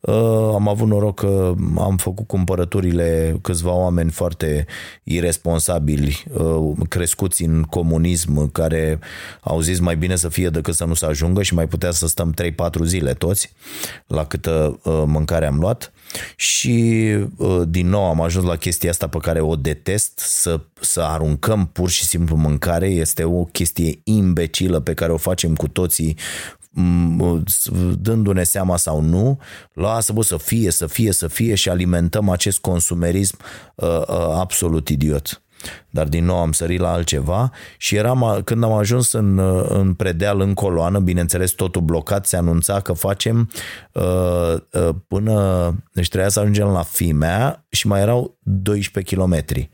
uh, am avut noroc că am făcut cumpărăturile câțiva oameni foarte irresponsabili, uh, crescuți în comunism, care au zis mai bine să fie decât să nu se ajungă și mai putea să stăm 3-4 zile toți la câtă uh, mâncare am luat. Și uh, din nou am ajuns la chestia asta pe care o detest, să, să aruncăm pur și simplu mâncare, este o chestie imbecilă pe care o facem cu toții dându-ne seama sau nu, lasă bă să fie, să fie, să fie și alimentăm acest consumerism uh, uh, absolut idiot. Dar din nou am sărit la altceva și eram, când am ajuns în, în predeal, în coloană, bineînțeles totul blocat, se anunța că facem uh, uh, până, deci trebuia să ajungem la Fimea și mai erau 12 kilometri.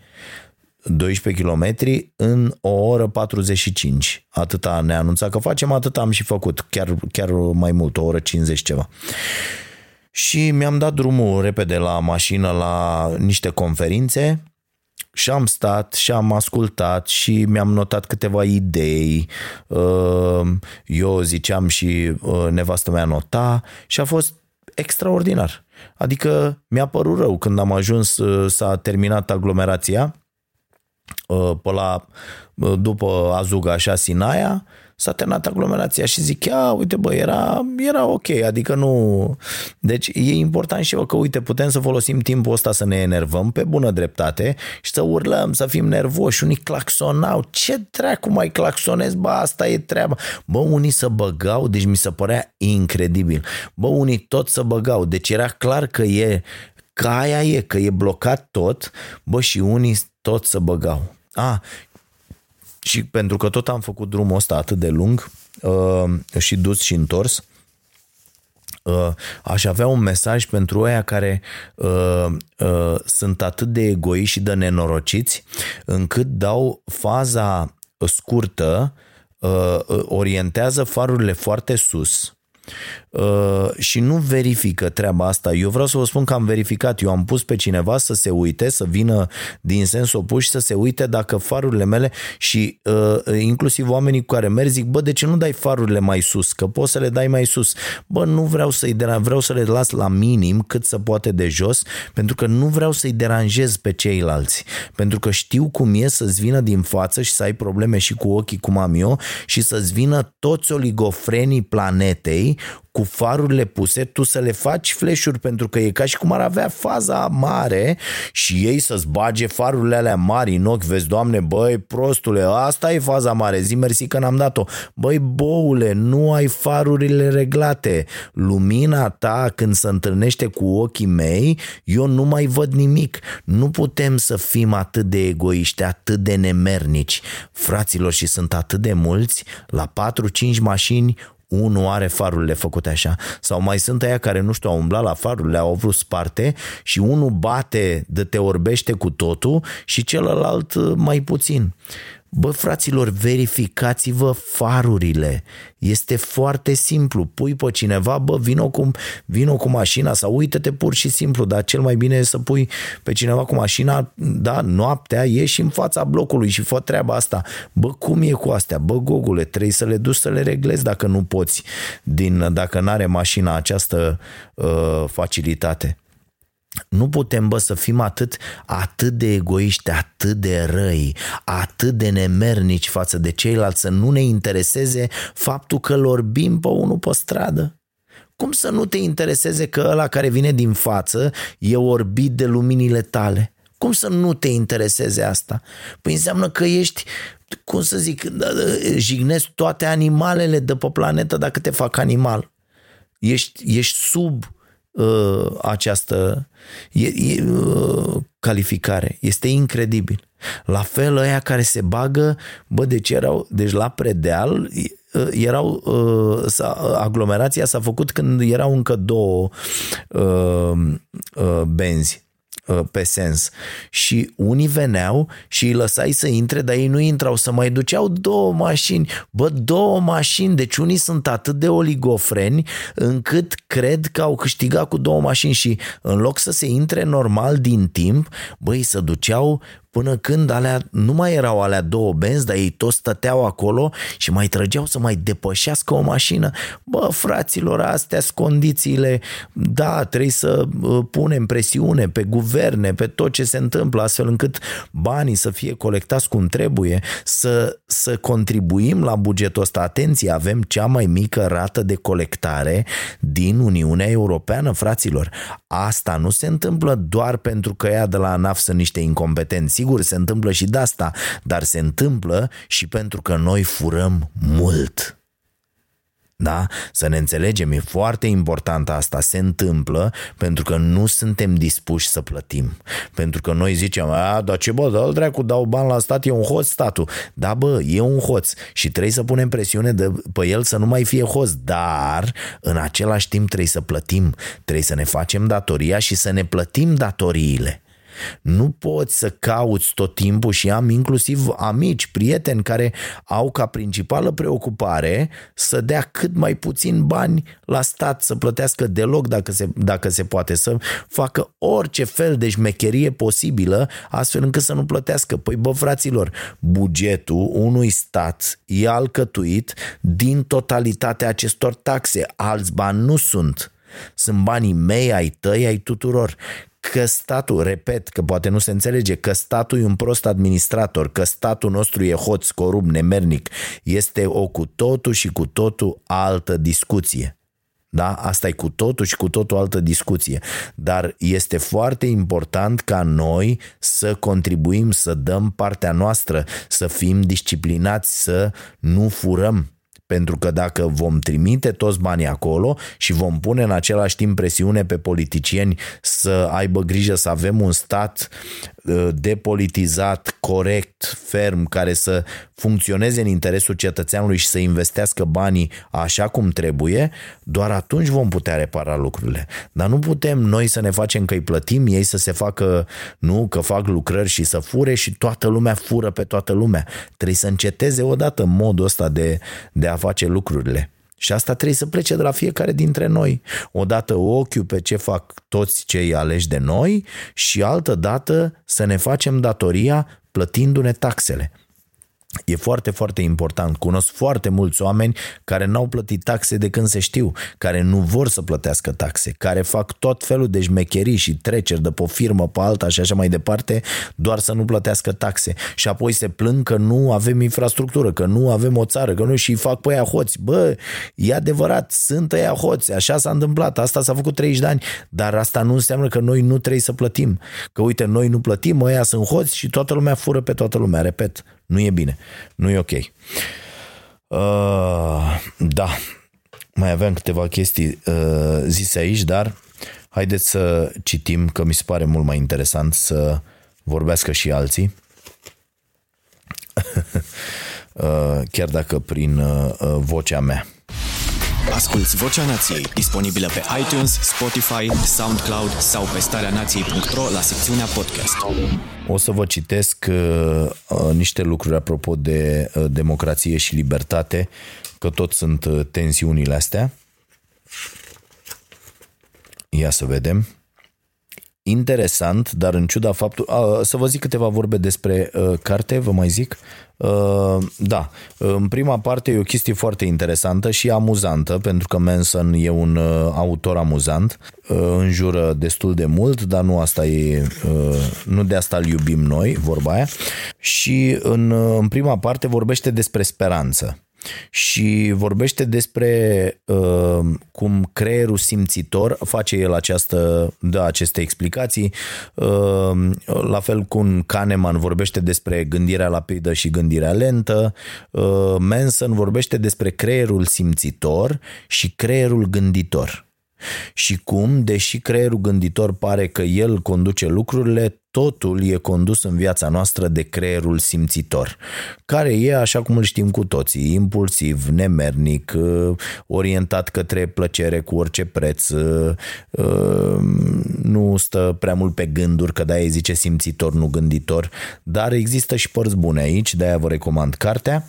12 km în o oră 45. Atâta ne anunța că facem, atâta am și făcut, chiar, chiar mai mult, o oră 50 ceva. Și mi-am dat drumul repede la mașină la niște conferințe și am stat și am ascultat și mi-am notat câteva idei. Uh, eu ziceam și uh, nevastă mea nota și a fost extraordinar. Adică mi-a părut rău când am ajuns, uh, s-a terminat aglomerația pe la, după Azuga așa Sinaia, s-a terminat aglomerația și zic, ia, uite bă, era, era ok, adică nu... Deci e important și eu că, uite, putem să folosim timpul ăsta să ne enervăm pe bună dreptate și să urlăm, să fim nervoși, unii claxonau, ce dracu mai claxonez, bă, asta e treaba. Bă, unii să băgau, deci mi se părea incredibil. Bă, unii tot să băgau, deci era clar că e că aia e, că e blocat tot, bă, și unii tot să băgau. A, și pentru că tot am făcut drumul ăsta atât de lung uh, și dus și întors, uh, aș avea un mesaj pentru aia care uh, uh, sunt atât de egoiști și de nenorociți încât dau faza scurtă, uh, orientează farurile foarte sus Uh, și nu verifică treaba asta. Eu vreau să vă spun că am verificat. Eu am pus pe cineva să se uite, să vină din sens opus și să se uite dacă farurile mele și uh, inclusiv oamenii cu care merg zic, bă, de ce nu dai farurile mai sus? Că poți să le dai mai sus. Bă, nu vreau să-i deranjez, vreau să le las la minim cât să poate de jos, pentru că nu vreau să-i deranjez pe ceilalți. Pentru că știu cum e să-ți vină din față și să ai probleme și cu ochii cum am eu și să-ți vină toți oligofrenii planetei cu farurile puse, tu să le faci flash pentru că e ca și cum ar avea faza mare și ei să-ți bage farurile alea mari în ochi, vezi, doamne, băi, prostule, asta e faza mare, zi mersi că n-am dat-o. Băi, boule, nu ai farurile reglate. Lumina ta când se întâlnește cu ochii mei, eu nu mai văd nimic. Nu putem să fim atât de egoiști, atât de nemernici. Fraților, și sunt atât de mulți, la 4-5 mașini, unul are farurile făcute așa. Sau mai sunt aia care, nu știu, au umblat la farurile, au vrut sparte și unul bate de te orbește cu totul și celălalt uh, mai puțin. Bă, fraților, verificați-vă farurile. Este foarte simplu. Pui pe cineva, bă, vino cu, vino cu mașina sau uită-te pur și simplu, dar cel mai bine e să pui pe cineva cu mașina, da, noaptea, ieși în fața blocului și fă treaba asta. Bă, cum e cu astea? Bă, gogule, trebuie să le duci să le reglezi dacă nu poți, din, dacă n-are mașina această uh, facilitate. Nu putem, bă, să fim atât, atât de egoiști, atât de răi, atât de nemernici față de ceilalți, să nu ne intereseze faptul că lor bim pe unul pe stradă. Cum să nu te intereseze că ăla care vine din față e orbit de luminile tale? Cum să nu te intereseze asta? Păi înseamnă că ești, cum să zic, da, da, jignesc toate animalele de pe planetă dacă te fac animal. Ești, ești sub uh, această e, e, uh, calificare. Este incredibil. La fel ăia care se bagă, bă, deci erau, deci la predeal uh, erau, uh, s-a, aglomerația s-a făcut când erau încă două uh, uh, benzi Uh, pe sens. Și unii veneau și îi lăsai să intre, dar ei nu intrau, să mai duceau două mașini. Bă, două mașini, deci unii sunt atât de oligofreni încât cred că au câștigat cu două mașini și în loc să se intre normal din timp, băi, să duceau până când alea, nu mai erau alea două benzi, dar ei toți stăteau acolo și mai trăgeau să mai depășească o mașină. Bă, fraților, astea sunt condițiile, da, trebuie să uh, punem presiune pe guverne, pe tot ce se întâmplă, astfel încât banii să fie colectați cum trebuie, să, să contribuim la bugetul ăsta. Atenție, avem cea mai mică rată de colectare din Uniunea Europeană, fraților. Asta nu se întâmplă doar pentru că ea de la ANAF sunt niște incompetenți Sigur, se întâmplă și de asta, dar se întâmplă și pentru că noi furăm mult. Da? Să ne înțelegem, e foarte important asta. Se întâmplă pentru că nu suntem dispuși să plătim. Pentru că noi zicem, a, dar ce bă, dă dracu, dau bani la stat, e un hoț statul. Da, bă, e un hoț și trebuie să punem presiune de, pe el să nu mai fie hoț, dar în același timp trebuie să plătim, trebuie să ne facem datoria și să ne plătim datoriile. Nu poți să cauți tot timpul și am inclusiv amici, prieteni care au ca principală preocupare să dea cât mai puțin bani la stat, să plătească deloc dacă se, dacă se poate, să facă orice fel de șmecherie posibilă astfel încât să nu plătească. Păi bă, fraților, bugetul unui stat e alcătuit din totalitatea acestor taxe. Alți bani nu sunt. Sunt banii mei, ai tăi, ai tuturor că statul, repet, că poate nu se înțelege, că statul e un prost administrator, că statul nostru e hoț, corupt, nemernic, este o cu totul și cu totul altă discuție. Da? Asta e cu totul și cu totul altă discuție. Dar este foarte important ca noi să contribuim, să dăm partea noastră, să fim disciplinați, să nu furăm pentru că dacă vom trimite toți banii acolo și vom pune în același timp presiune pe politicieni să aibă grijă să avem un stat Uh, depolitizat, corect, ferm, care să funcționeze în interesul cetățeanului și să investească banii așa cum trebuie, doar atunci vom putea repara lucrurile. Dar nu putem noi să ne facem că îi plătim, ei să se facă, nu, că fac lucrări și să fure și toată lumea fură pe toată lumea. Trebuie să înceteze odată modul ăsta de, de a face lucrurile. Și asta trebuie să plece de la fiecare dintre noi. Odată ochiul pe ce fac toți cei aleși de noi și altă dată să ne facem datoria plătindu-ne taxele. E foarte, foarte important. Cunosc foarte mulți oameni care n-au plătit taxe de când se știu, care nu vor să plătească taxe, care fac tot felul de șmecherii și treceri de pe o firmă pe alta și așa mai departe, doar să nu plătească taxe. Și apoi se plâng că nu avem infrastructură, că nu avem o țară, că nu și fac pe aia hoți. Bă, e adevărat, sunt aia hoți, așa s-a întâmplat, asta s-a făcut 30 de ani, dar asta nu înseamnă că noi nu trebuie să plătim. Că uite, noi nu plătim, ăia sunt hoți și toată lumea fură pe toată lumea, repet. Nu e bine. Nu e ok. Uh, da. Mai aveam câteva chestii uh, zise aici, dar haideți să citim, că mi se pare mult mai interesant să vorbească și alții. uh, chiar dacă prin uh, vocea mea. Asculți Vocea Nației, disponibilă pe iTunes, Spotify, SoundCloud sau pe starea nației.ro la secțiunea podcast. O să vă citesc uh, uh, niște lucruri apropo de uh, democrație și libertate, că tot sunt uh, tensiunile astea. Ia să vedem. Interesant, dar în ciuda faptului... A, să vă zic câteva vorbe despre uh, carte, vă mai zic. Uh, da, în prima parte e o chestie foarte interesantă și amuzantă, pentru că Manson e un uh, autor amuzant, uh, înjură destul de mult, dar nu asta e, uh, nu de asta îl iubim noi, vorba aia. Și în, uh, în prima parte vorbește despre speranță și vorbește despre uh, cum creierul simțitor face el această, da, aceste explicații. Uh, la fel cum Kahneman vorbește despre gândirea rapidă și gândirea lentă. Uh, Manson vorbește despre creierul simțitor și creierul gânditor și cum, deși creierul gânditor pare că el conduce lucrurile, totul e condus în viața noastră de creierul simțitor, care e, așa cum îl știm cu toții, impulsiv, nemernic, uh, orientat către plăcere cu orice preț, uh, uh, nu stă prea mult pe gânduri, că de-aia zice simțitor, nu gânditor, dar există și părți bune aici, de-aia vă recomand cartea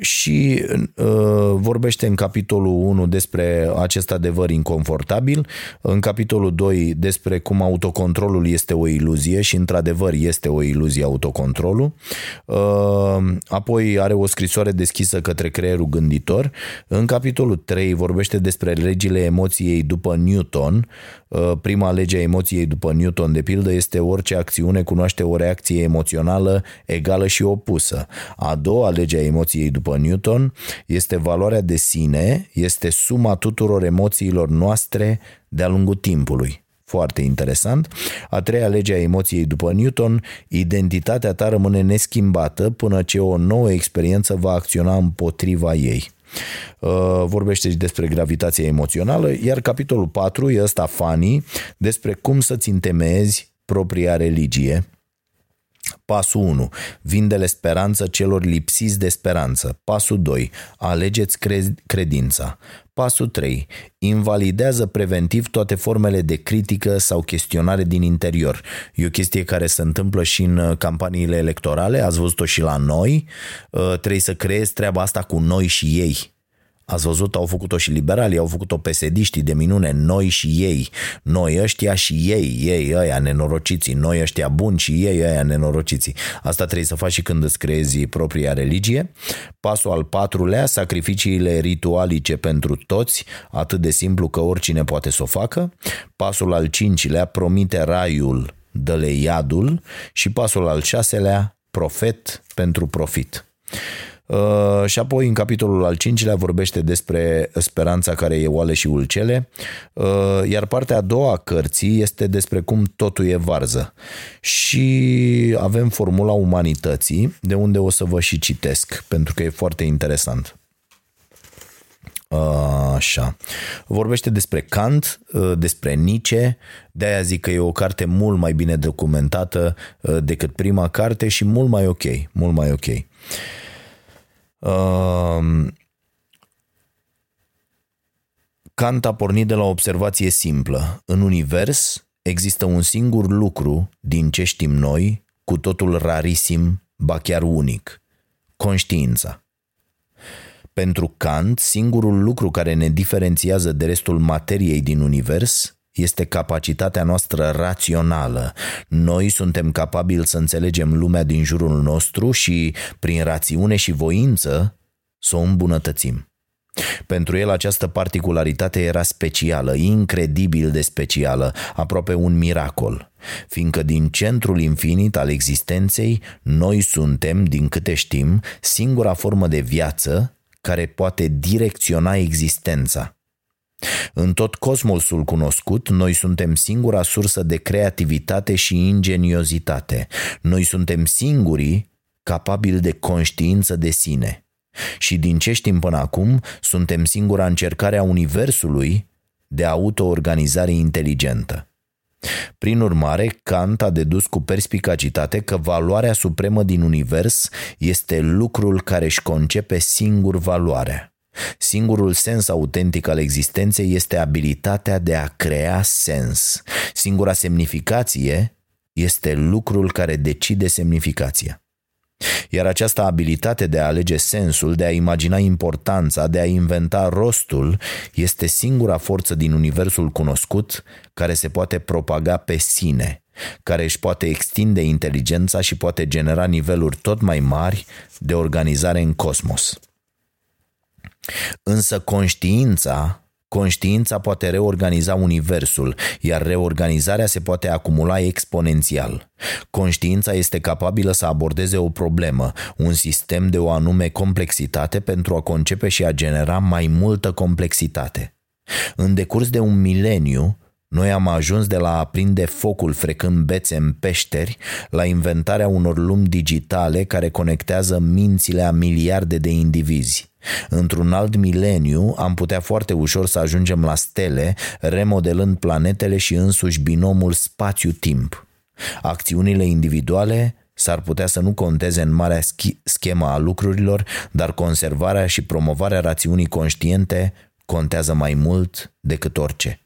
și uh, vorbește în capitolul 1 despre acest adevăr inconfortabil, în capitolul 2 despre cum autocontrolul este o iluzie și într-adevăr este o iluzie autocontrolul, uh, apoi are o scrisoare deschisă către creierul gânditor, în capitolul 3 vorbește despre legile emoției după Newton, uh, prima lege a emoției după Newton de pildă este orice acțiune cunoaște o reacție emoțională egală și opusă. A doua lege a emoției după după Newton este valoarea de sine, este suma tuturor emoțiilor noastre de-a lungul timpului. Foarte interesant. A treia lege a emoției după Newton, identitatea ta rămâne neschimbată până ce o nouă experiență va acționa împotriva ei. Uh, vorbește și despre gravitația emoțională, iar capitolul 4 e ăsta funny, despre cum să-ți întemeiezi propria religie Pasul 1. Vindele speranță celor lipsiți de speranță. Pasul 2. Alegeți credința. Pasul 3. Invalidează preventiv toate formele de critică sau chestionare din interior. E o chestie care se întâmplă și în uh, campaniile electorale, ați văzut-o și la noi. Uh, trebuie să creezi treaba asta cu noi și ei Ați văzut, au făcut-o și liberalii, au făcut-o pesediștii de minune, noi și ei, noi ăștia și ei, ei ăia nenorociții, noi ăștia buni și ei ăia nenorociții. Asta trebuie să faci și când îți creezi propria religie. Pasul al patrulea, sacrificiile ritualice pentru toți, atât de simplu că oricine poate să o facă. Pasul al cincilea, promite raiul, dă-le iadul și pasul al șaselea, profet pentru profit. Uh, și apoi în capitolul al cincilea vorbește despre speranța care e oale și ulcele, uh, iar partea a doua a cărții este despre cum totul e varză. Și avem formula umanității, de unde o să vă și citesc, pentru că e foarte interesant. Așa. Vorbește despre Kant, uh, despre Nietzsche, de aia zic că e o carte mult mai bine documentată decât prima carte și mult mai ok, mult mai ok. Kant a pornit de la o observație simplă. În univers există un singur lucru din ce știm noi, cu totul rarisim, ba chiar unic. Conștiința. Pentru Kant, singurul lucru care ne diferențiază de restul materiei din univers este capacitatea noastră rațională. Noi suntem capabili să înțelegem lumea din jurul nostru și, prin rațiune și voință, să o îmbunătățim. Pentru el această particularitate era specială, incredibil de specială, aproape un miracol, fiindcă din centrul infinit al existenței noi suntem, din câte știm, singura formă de viață care poate direcționa existența. În tot cosmosul cunoscut, noi suntem singura sursă de creativitate și ingeniozitate. Noi suntem singurii capabili de conștiință de sine. Și din ce știm până acum, suntem singura încercare a Universului de autoorganizare inteligentă. Prin urmare, Kant a dedus cu perspicacitate că valoarea supremă din univers este lucrul care își concepe singur valoarea. Singurul sens autentic al existenței este abilitatea de a crea sens. Singura semnificație este lucrul care decide semnificația. Iar această abilitate de a alege sensul, de a imagina importanța, de a inventa rostul, este singura forță din universul cunoscut care se poate propaga pe sine, care își poate extinde inteligența și poate genera niveluri tot mai mari de organizare în cosmos. Însă conștiința Conștiința poate reorganiza universul, iar reorganizarea se poate acumula exponențial. Conștiința este capabilă să abordeze o problemă, un sistem de o anume complexitate pentru a concepe și a genera mai multă complexitate. În decurs de un mileniu, noi am ajuns de la a prinde focul frecând bețe în peșteri la inventarea unor lumi digitale care conectează mințile a miliarde de indivizi. Într-un alt mileniu am putea foarte ușor să ajungem la stele, remodelând planetele și însuși binomul spațiu-timp. Acțiunile individuale s-ar putea să nu conteze în marea schemă a lucrurilor, dar conservarea și promovarea rațiunii conștiente contează mai mult decât orice.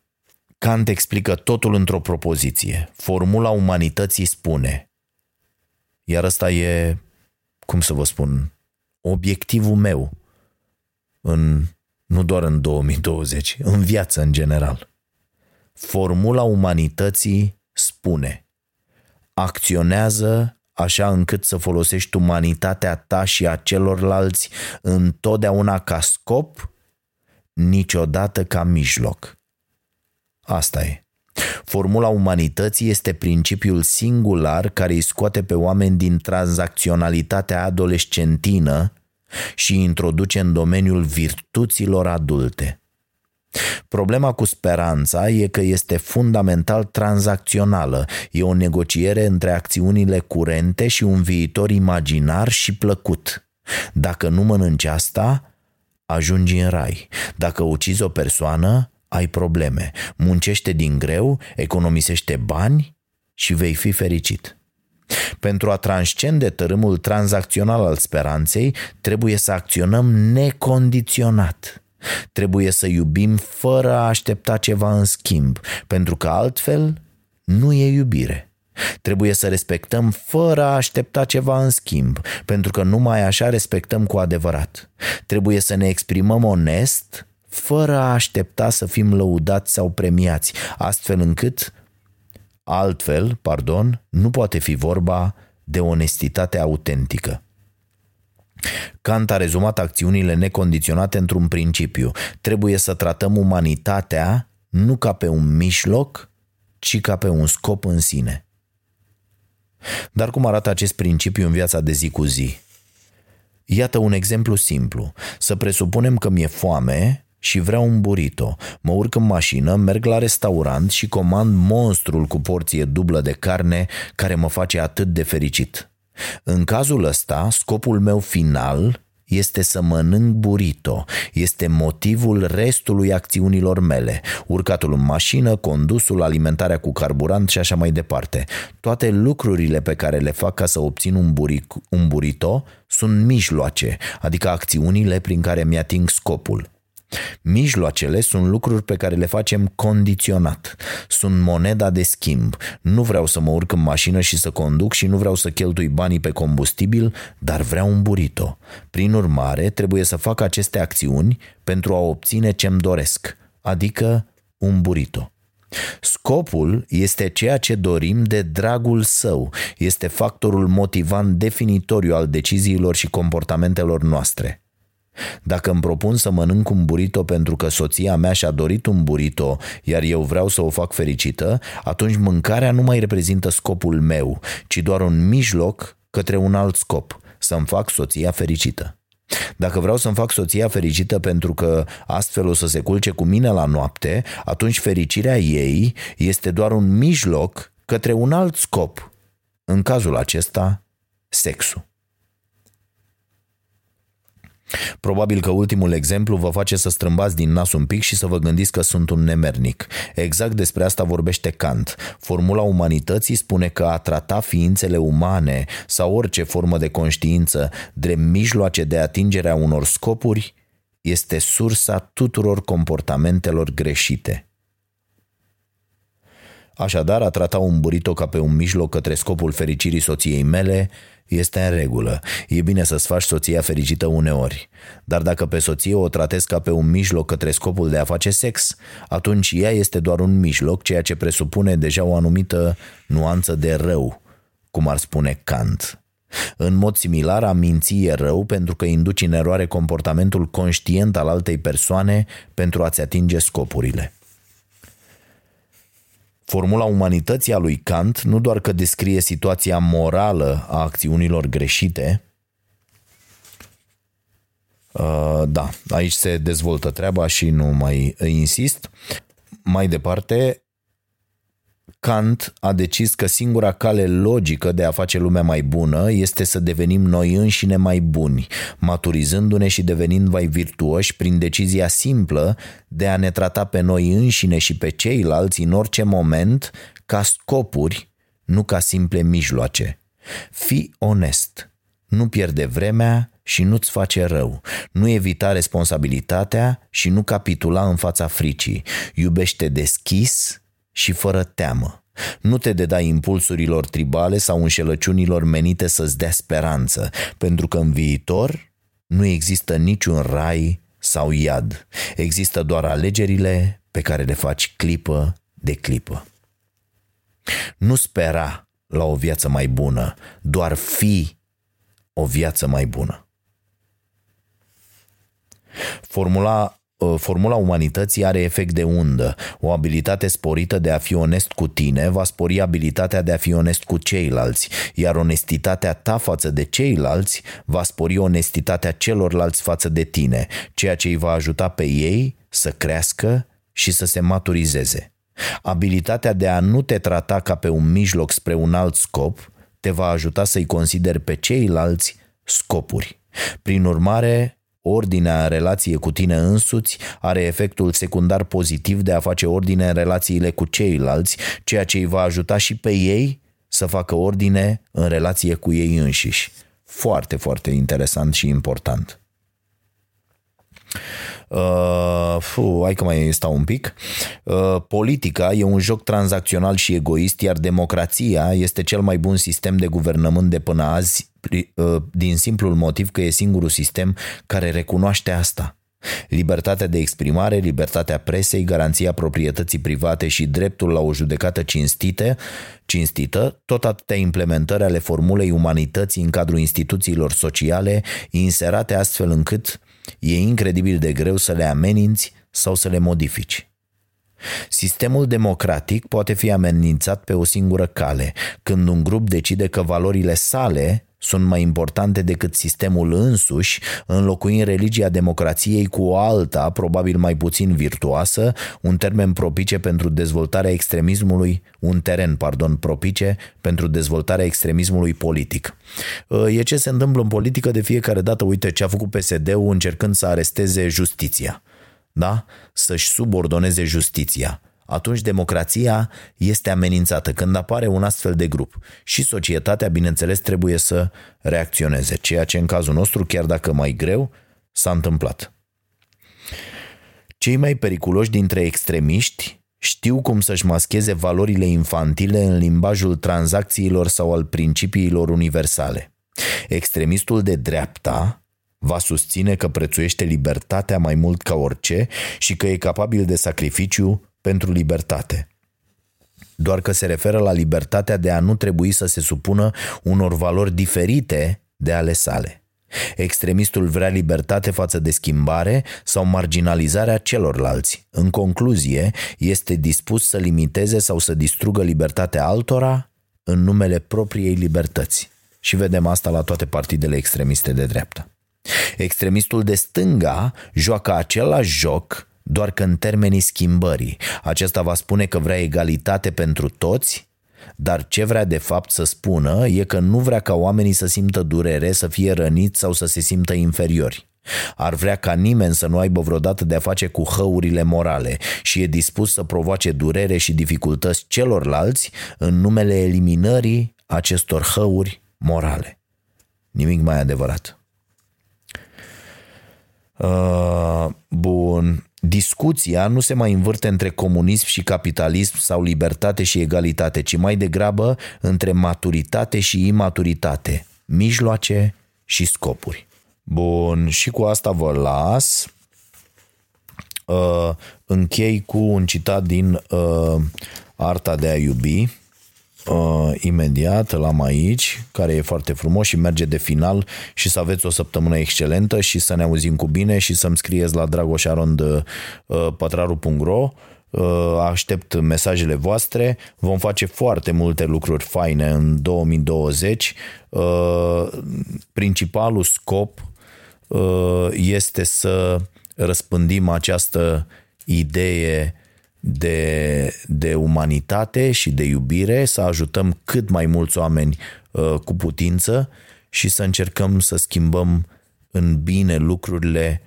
Kant explică totul într-o propoziție. Formula umanității spune, iar ăsta e, cum să vă spun, obiectivul meu, în, nu doar în 2020, în viață în general. Formula umanității spune, acționează așa încât să folosești umanitatea ta și a celorlalți întotdeauna ca scop, niciodată ca mijloc. Asta e. Formula umanității este principiul singular care îi scoate pe oameni din tranzacționalitatea adolescentină și introduce în domeniul virtuților adulte. Problema cu speranța e că este fundamental tranzacțională, e o negociere între acțiunile curente și un viitor imaginar și plăcut. Dacă nu mănânci asta, ajungi în rai. Dacă ucizi o persoană, ai probleme. Muncește din greu, economisește bani și vei fi fericit. Pentru a transcende tărâmul tranzacțional al speranței, trebuie să acționăm necondiționat. Trebuie să iubim fără a aștepta ceva în schimb, pentru că altfel nu e iubire. Trebuie să respectăm fără a aștepta ceva în schimb, pentru că numai așa respectăm cu adevărat. Trebuie să ne exprimăm onest fără a aștepta să fim lăudați sau premiați, astfel încât, altfel, pardon, nu poate fi vorba de onestitate autentică. Kant a rezumat acțiunile necondiționate într-un principiu. Trebuie să tratăm umanitatea nu ca pe un mijloc, ci ca pe un scop în sine. Dar cum arată acest principiu în viața de zi cu zi? Iată un exemplu simplu. Să presupunem că mi-e foame și vreau un burrito. Mă urc în mașină, merg la restaurant și comand monstrul cu porție dublă de carne care mă face atât de fericit. În cazul ăsta, scopul meu final este să mănânc burrito, este motivul restului acțiunilor mele, urcatul în mașină, condusul, alimentarea cu carburant și așa mai departe. Toate lucrurile pe care le fac ca să obțin un, buric, un burrito sunt mijloace, adică acțiunile prin care mi-ating scopul. Mijloacele sunt lucruri pe care le facem condiționat. Sunt moneda de schimb. Nu vreau să mă urc în mașină și să conduc și nu vreau să cheltui banii pe combustibil, dar vreau un burrito. Prin urmare, trebuie să fac aceste acțiuni pentru a obține ce-mi doresc, adică un burrito. Scopul este ceea ce dorim de dragul său, este factorul motivant definitoriu al deciziilor și comportamentelor noastre. Dacă îmi propun să mănânc un burrito pentru că soția mea și-a dorit un burrito, iar eu vreau să o fac fericită, atunci mâncarea nu mai reprezintă scopul meu, ci doar un mijloc către un alt scop, să-mi fac soția fericită. Dacă vreau să-mi fac soția fericită pentru că astfel o să se culce cu mine la noapte, atunci fericirea ei este doar un mijloc către un alt scop. În cazul acesta, sexul. Probabil că ultimul exemplu vă face să strâmbați din nas un pic și să vă gândiți că sunt un nemernic. Exact despre asta vorbește Kant. Formula umanității spune că a trata ființele umane sau orice formă de conștiință drept mijloace de atingere a unor scopuri este sursa tuturor comportamentelor greșite. Așadar, a trata un burrito ca pe un mijloc către scopul fericirii soției mele este în regulă. E bine să-ți faci soția fericită uneori. Dar dacă pe soție o tratezi ca pe un mijloc către scopul de a face sex, atunci ea este doar un mijloc, ceea ce presupune deja o anumită nuanță de rău, cum ar spune Kant. În mod similar, a minți e rău pentru că induci în eroare comportamentul conștient al altei persoane pentru a-ți atinge scopurile. Formula umanității a lui Kant nu doar că descrie situația morală a acțiunilor greșite, uh, da, aici se dezvoltă treaba și nu mai insist. Mai departe, Kant a decis că singura cale logică de a face lumea mai bună este să devenim noi înșine mai buni, maturizându-ne și devenind mai virtuoși prin decizia simplă de a ne trata pe noi înșine și pe ceilalți în orice moment ca scopuri, nu ca simple mijloace. Fii onest, nu pierde vremea și nu-ți face rău, nu evita responsabilitatea și nu capitula în fața fricii, iubește deschis și fără teamă. Nu te deda impulsurilor tribale sau înșelăciunilor menite să-ți dea speranță, pentru că în viitor nu există niciun rai sau iad. Există doar alegerile pe care le faci clipă de clipă. Nu spera la o viață mai bună, doar fi o viață mai bună. Formula Uh, formula umanității are efect de undă. O abilitate sporită de a fi onest cu tine va spori abilitatea de a fi onest cu ceilalți, iar onestitatea ta față de ceilalți va spori onestitatea celorlalți față de tine, ceea ce îi va ajuta pe ei să crească și să se maturizeze. Abilitatea de a nu te trata ca pe un mijloc spre un alt scop te va ajuta să-i consideri pe ceilalți scopuri. Prin urmare, Ordinea în relație cu tine însuți are efectul secundar pozitiv de a face ordine în relațiile cu ceilalți, ceea ce îi va ajuta și pe ei să facă ordine în relație cu ei înșiși. Foarte, foarte interesant și important. Uh, fu, hai că mai stau un pic. Uh, politica e un joc tranzacțional și egoist, iar democrația este cel mai bun sistem de guvernământ de până azi, uh, din simplul motiv că e singurul sistem care recunoaște asta. Libertatea de exprimare, libertatea presei, garanția proprietății private și dreptul la o judecată cinstite, cinstită, tot atâtea implementări ale formulei umanității în cadrul instituțiilor sociale, inserate astfel încât E incredibil de greu să le ameninți sau să le modifici. Sistemul democratic poate fi amenințat pe o singură cale, când un grup decide că valorile sale sunt mai importante decât sistemul însuși, înlocuind religia democrației cu o alta, probabil mai puțin virtuoasă, un termen propice pentru dezvoltarea extremismului, un teren, pardon, propice pentru dezvoltarea extremismului politic. E ce se întâmplă în politică de fiecare dată, uite ce a făcut PSD-ul încercând să aresteze justiția, da? Să-și subordoneze justiția atunci democrația este amenințată când apare un astfel de grup. Și societatea, bineînțeles, trebuie să reacționeze, ceea ce în cazul nostru, chiar dacă mai greu, s-a întâmplat. Cei mai periculoși dintre extremiști știu cum să-și mascheze valorile infantile în limbajul tranzacțiilor sau al principiilor universale. Extremistul de dreapta va susține că prețuiește libertatea mai mult ca orice și că e capabil de sacrificiu pentru libertate. Doar că se referă la libertatea de a nu trebui să se supună unor valori diferite de ale sale. Extremistul vrea libertate față de schimbare sau marginalizarea celorlalți. În concluzie, este dispus să limiteze sau să distrugă libertatea altora în numele propriei libertăți. Și vedem asta la toate partidele extremiste de dreapta. Extremistul de stânga joacă același joc doar că în termenii schimbării. Acesta va spune că vrea egalitate pentru toți, dar ce vrea de fapt să spună e că nu vrea ca oamenii să simtă durere, să fie răniți sau să se simtă inferiori. Ar vrea ca nimeni să nu aibă vreodată de-a face cu hăurile morale și e dispus să provoace durere și dificultăți celorlalți în numele eliminării acestor hăuri morale. Nimic mai adevărat. Uh, bun. Discuția nu se mai învârte între comunism și capitalism sau libertate și egalitate, ci mai degrabă între maturitate și imaturitate, mijloace și scopuri. Bun, și cu asta vă las. Uh, închei cu un citat din uh, Arta de a iubi uh, imediat, l-am aici, care e foarte frumos și merge de final și să aveți o săptămână excelentă și să ne auzim cu bine și să-mi scrieți la dragoșarond.pătraru.ro uh, aștept mesajele voastre, vom face foarte multe lucruri faine în 2020. Uh, principalul scop uh, este să răspândim această idee de, de umanitate și de iubire, să ajutăm cât mai mulți oameni uh, cu putință și să încercăm să schimbăm în bine lucrurile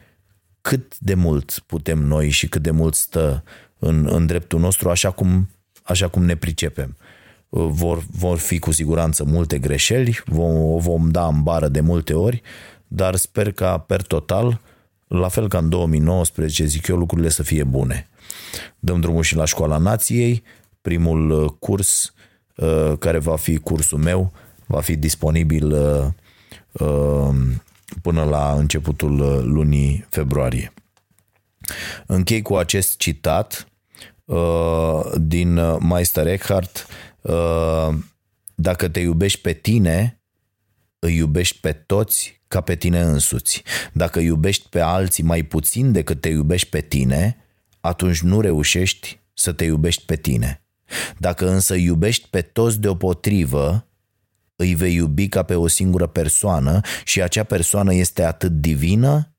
cât de mult putem noi și cât de mult stă în, în dreptul nostru, așa cum, așa cum ne pricepem. Uh, vor, vor fi cu siguranță multe greșeli, vom, o vom da în bară de multe ori, dar sper ca per total, la fel ca în 2019, zic eu, lucrurile să fie bune. Dăm drumul și la Școala Nației, primul uh, curs uh, care va fi cursul meu, va fi disponibil uh, până la începutul lunii februarie. Închei cu acest citat din Meister Eckhart dacă te iubești pe tine, îi iubești pe toți ca pe tine însuți. Dacă iubești pe alții mai puțin decât te iubești pe tine, atunci nu reușești să te iubești pe tine. Dacă însă iubești pe toți deopotrivă, îi vei iubi ca pe o singură persoană și acea persoană este atât divină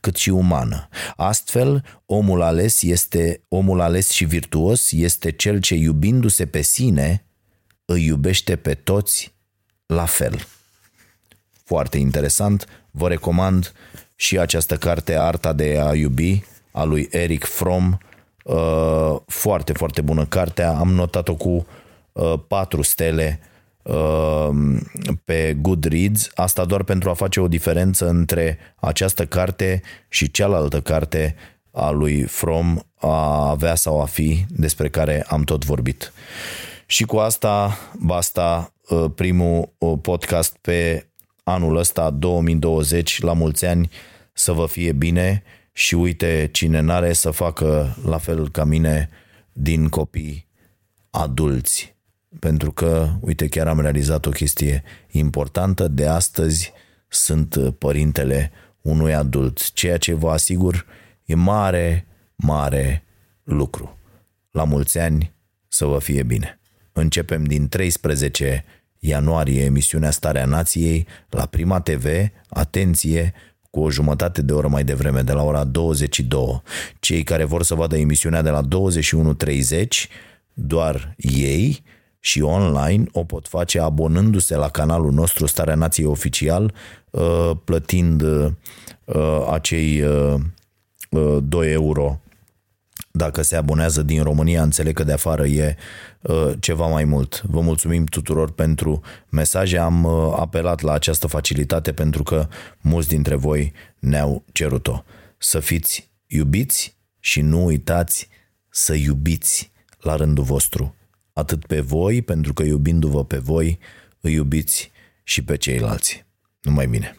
cât și umană. Astfel, omul ales este omul ales și virtuos este cel ce iubindu-se pe sine îi iubește pe toți la fel. Foarte interesant, vă recomand și această carte Arta de a iubi a lui Eric Fromm. Uh, foarte, foarte bună cartea. Am notat-o cu uh, patru stele uh, pe Goodreads. Asta doar pentru a face o diferență între această carte și cealaltă carte a lui Fromm a avea sau a fi despre care am tot vorbit. Și cu asta basta primul podcast pe anul ăsta 2020 la mulți ani să vă fie bine și uite, cine n-are să facă la fel ca mine din copii adulți. Pentru că, uite, chiar am realizat o chestie importantă. De astăzi sunt părintele unui adult, ceea ce vă asigur e mare, mare lucru. La mulți ani să vă fie bine. Începem din 13 ianuarie emisiunea Starea Nației la Prima TV. Atenție, cu o jumătate de oră mai devreme, de la ora 22. Cei care vor să vadă emisiunea de la 21.30, doar ei și online o pot face abonându-se la canalul nostru Starea Nației Oficial, uh, plătind uh, acei 2 uh, euro dacă se abonează din România, înțeleg că de afară e uh, ceva mai mult. Vă mulțumim tuturor pentru mesaje. Am uh, apelat la această facilitate pentru că mulți dintre voi ne-au cerut-o. Să fiți iubiți și nu uitați să iubiți la rândul vostru. Atât pe voi, pentru că iubindu-vă pe voi, îi iubiți și pe ceilalți. Numai bine!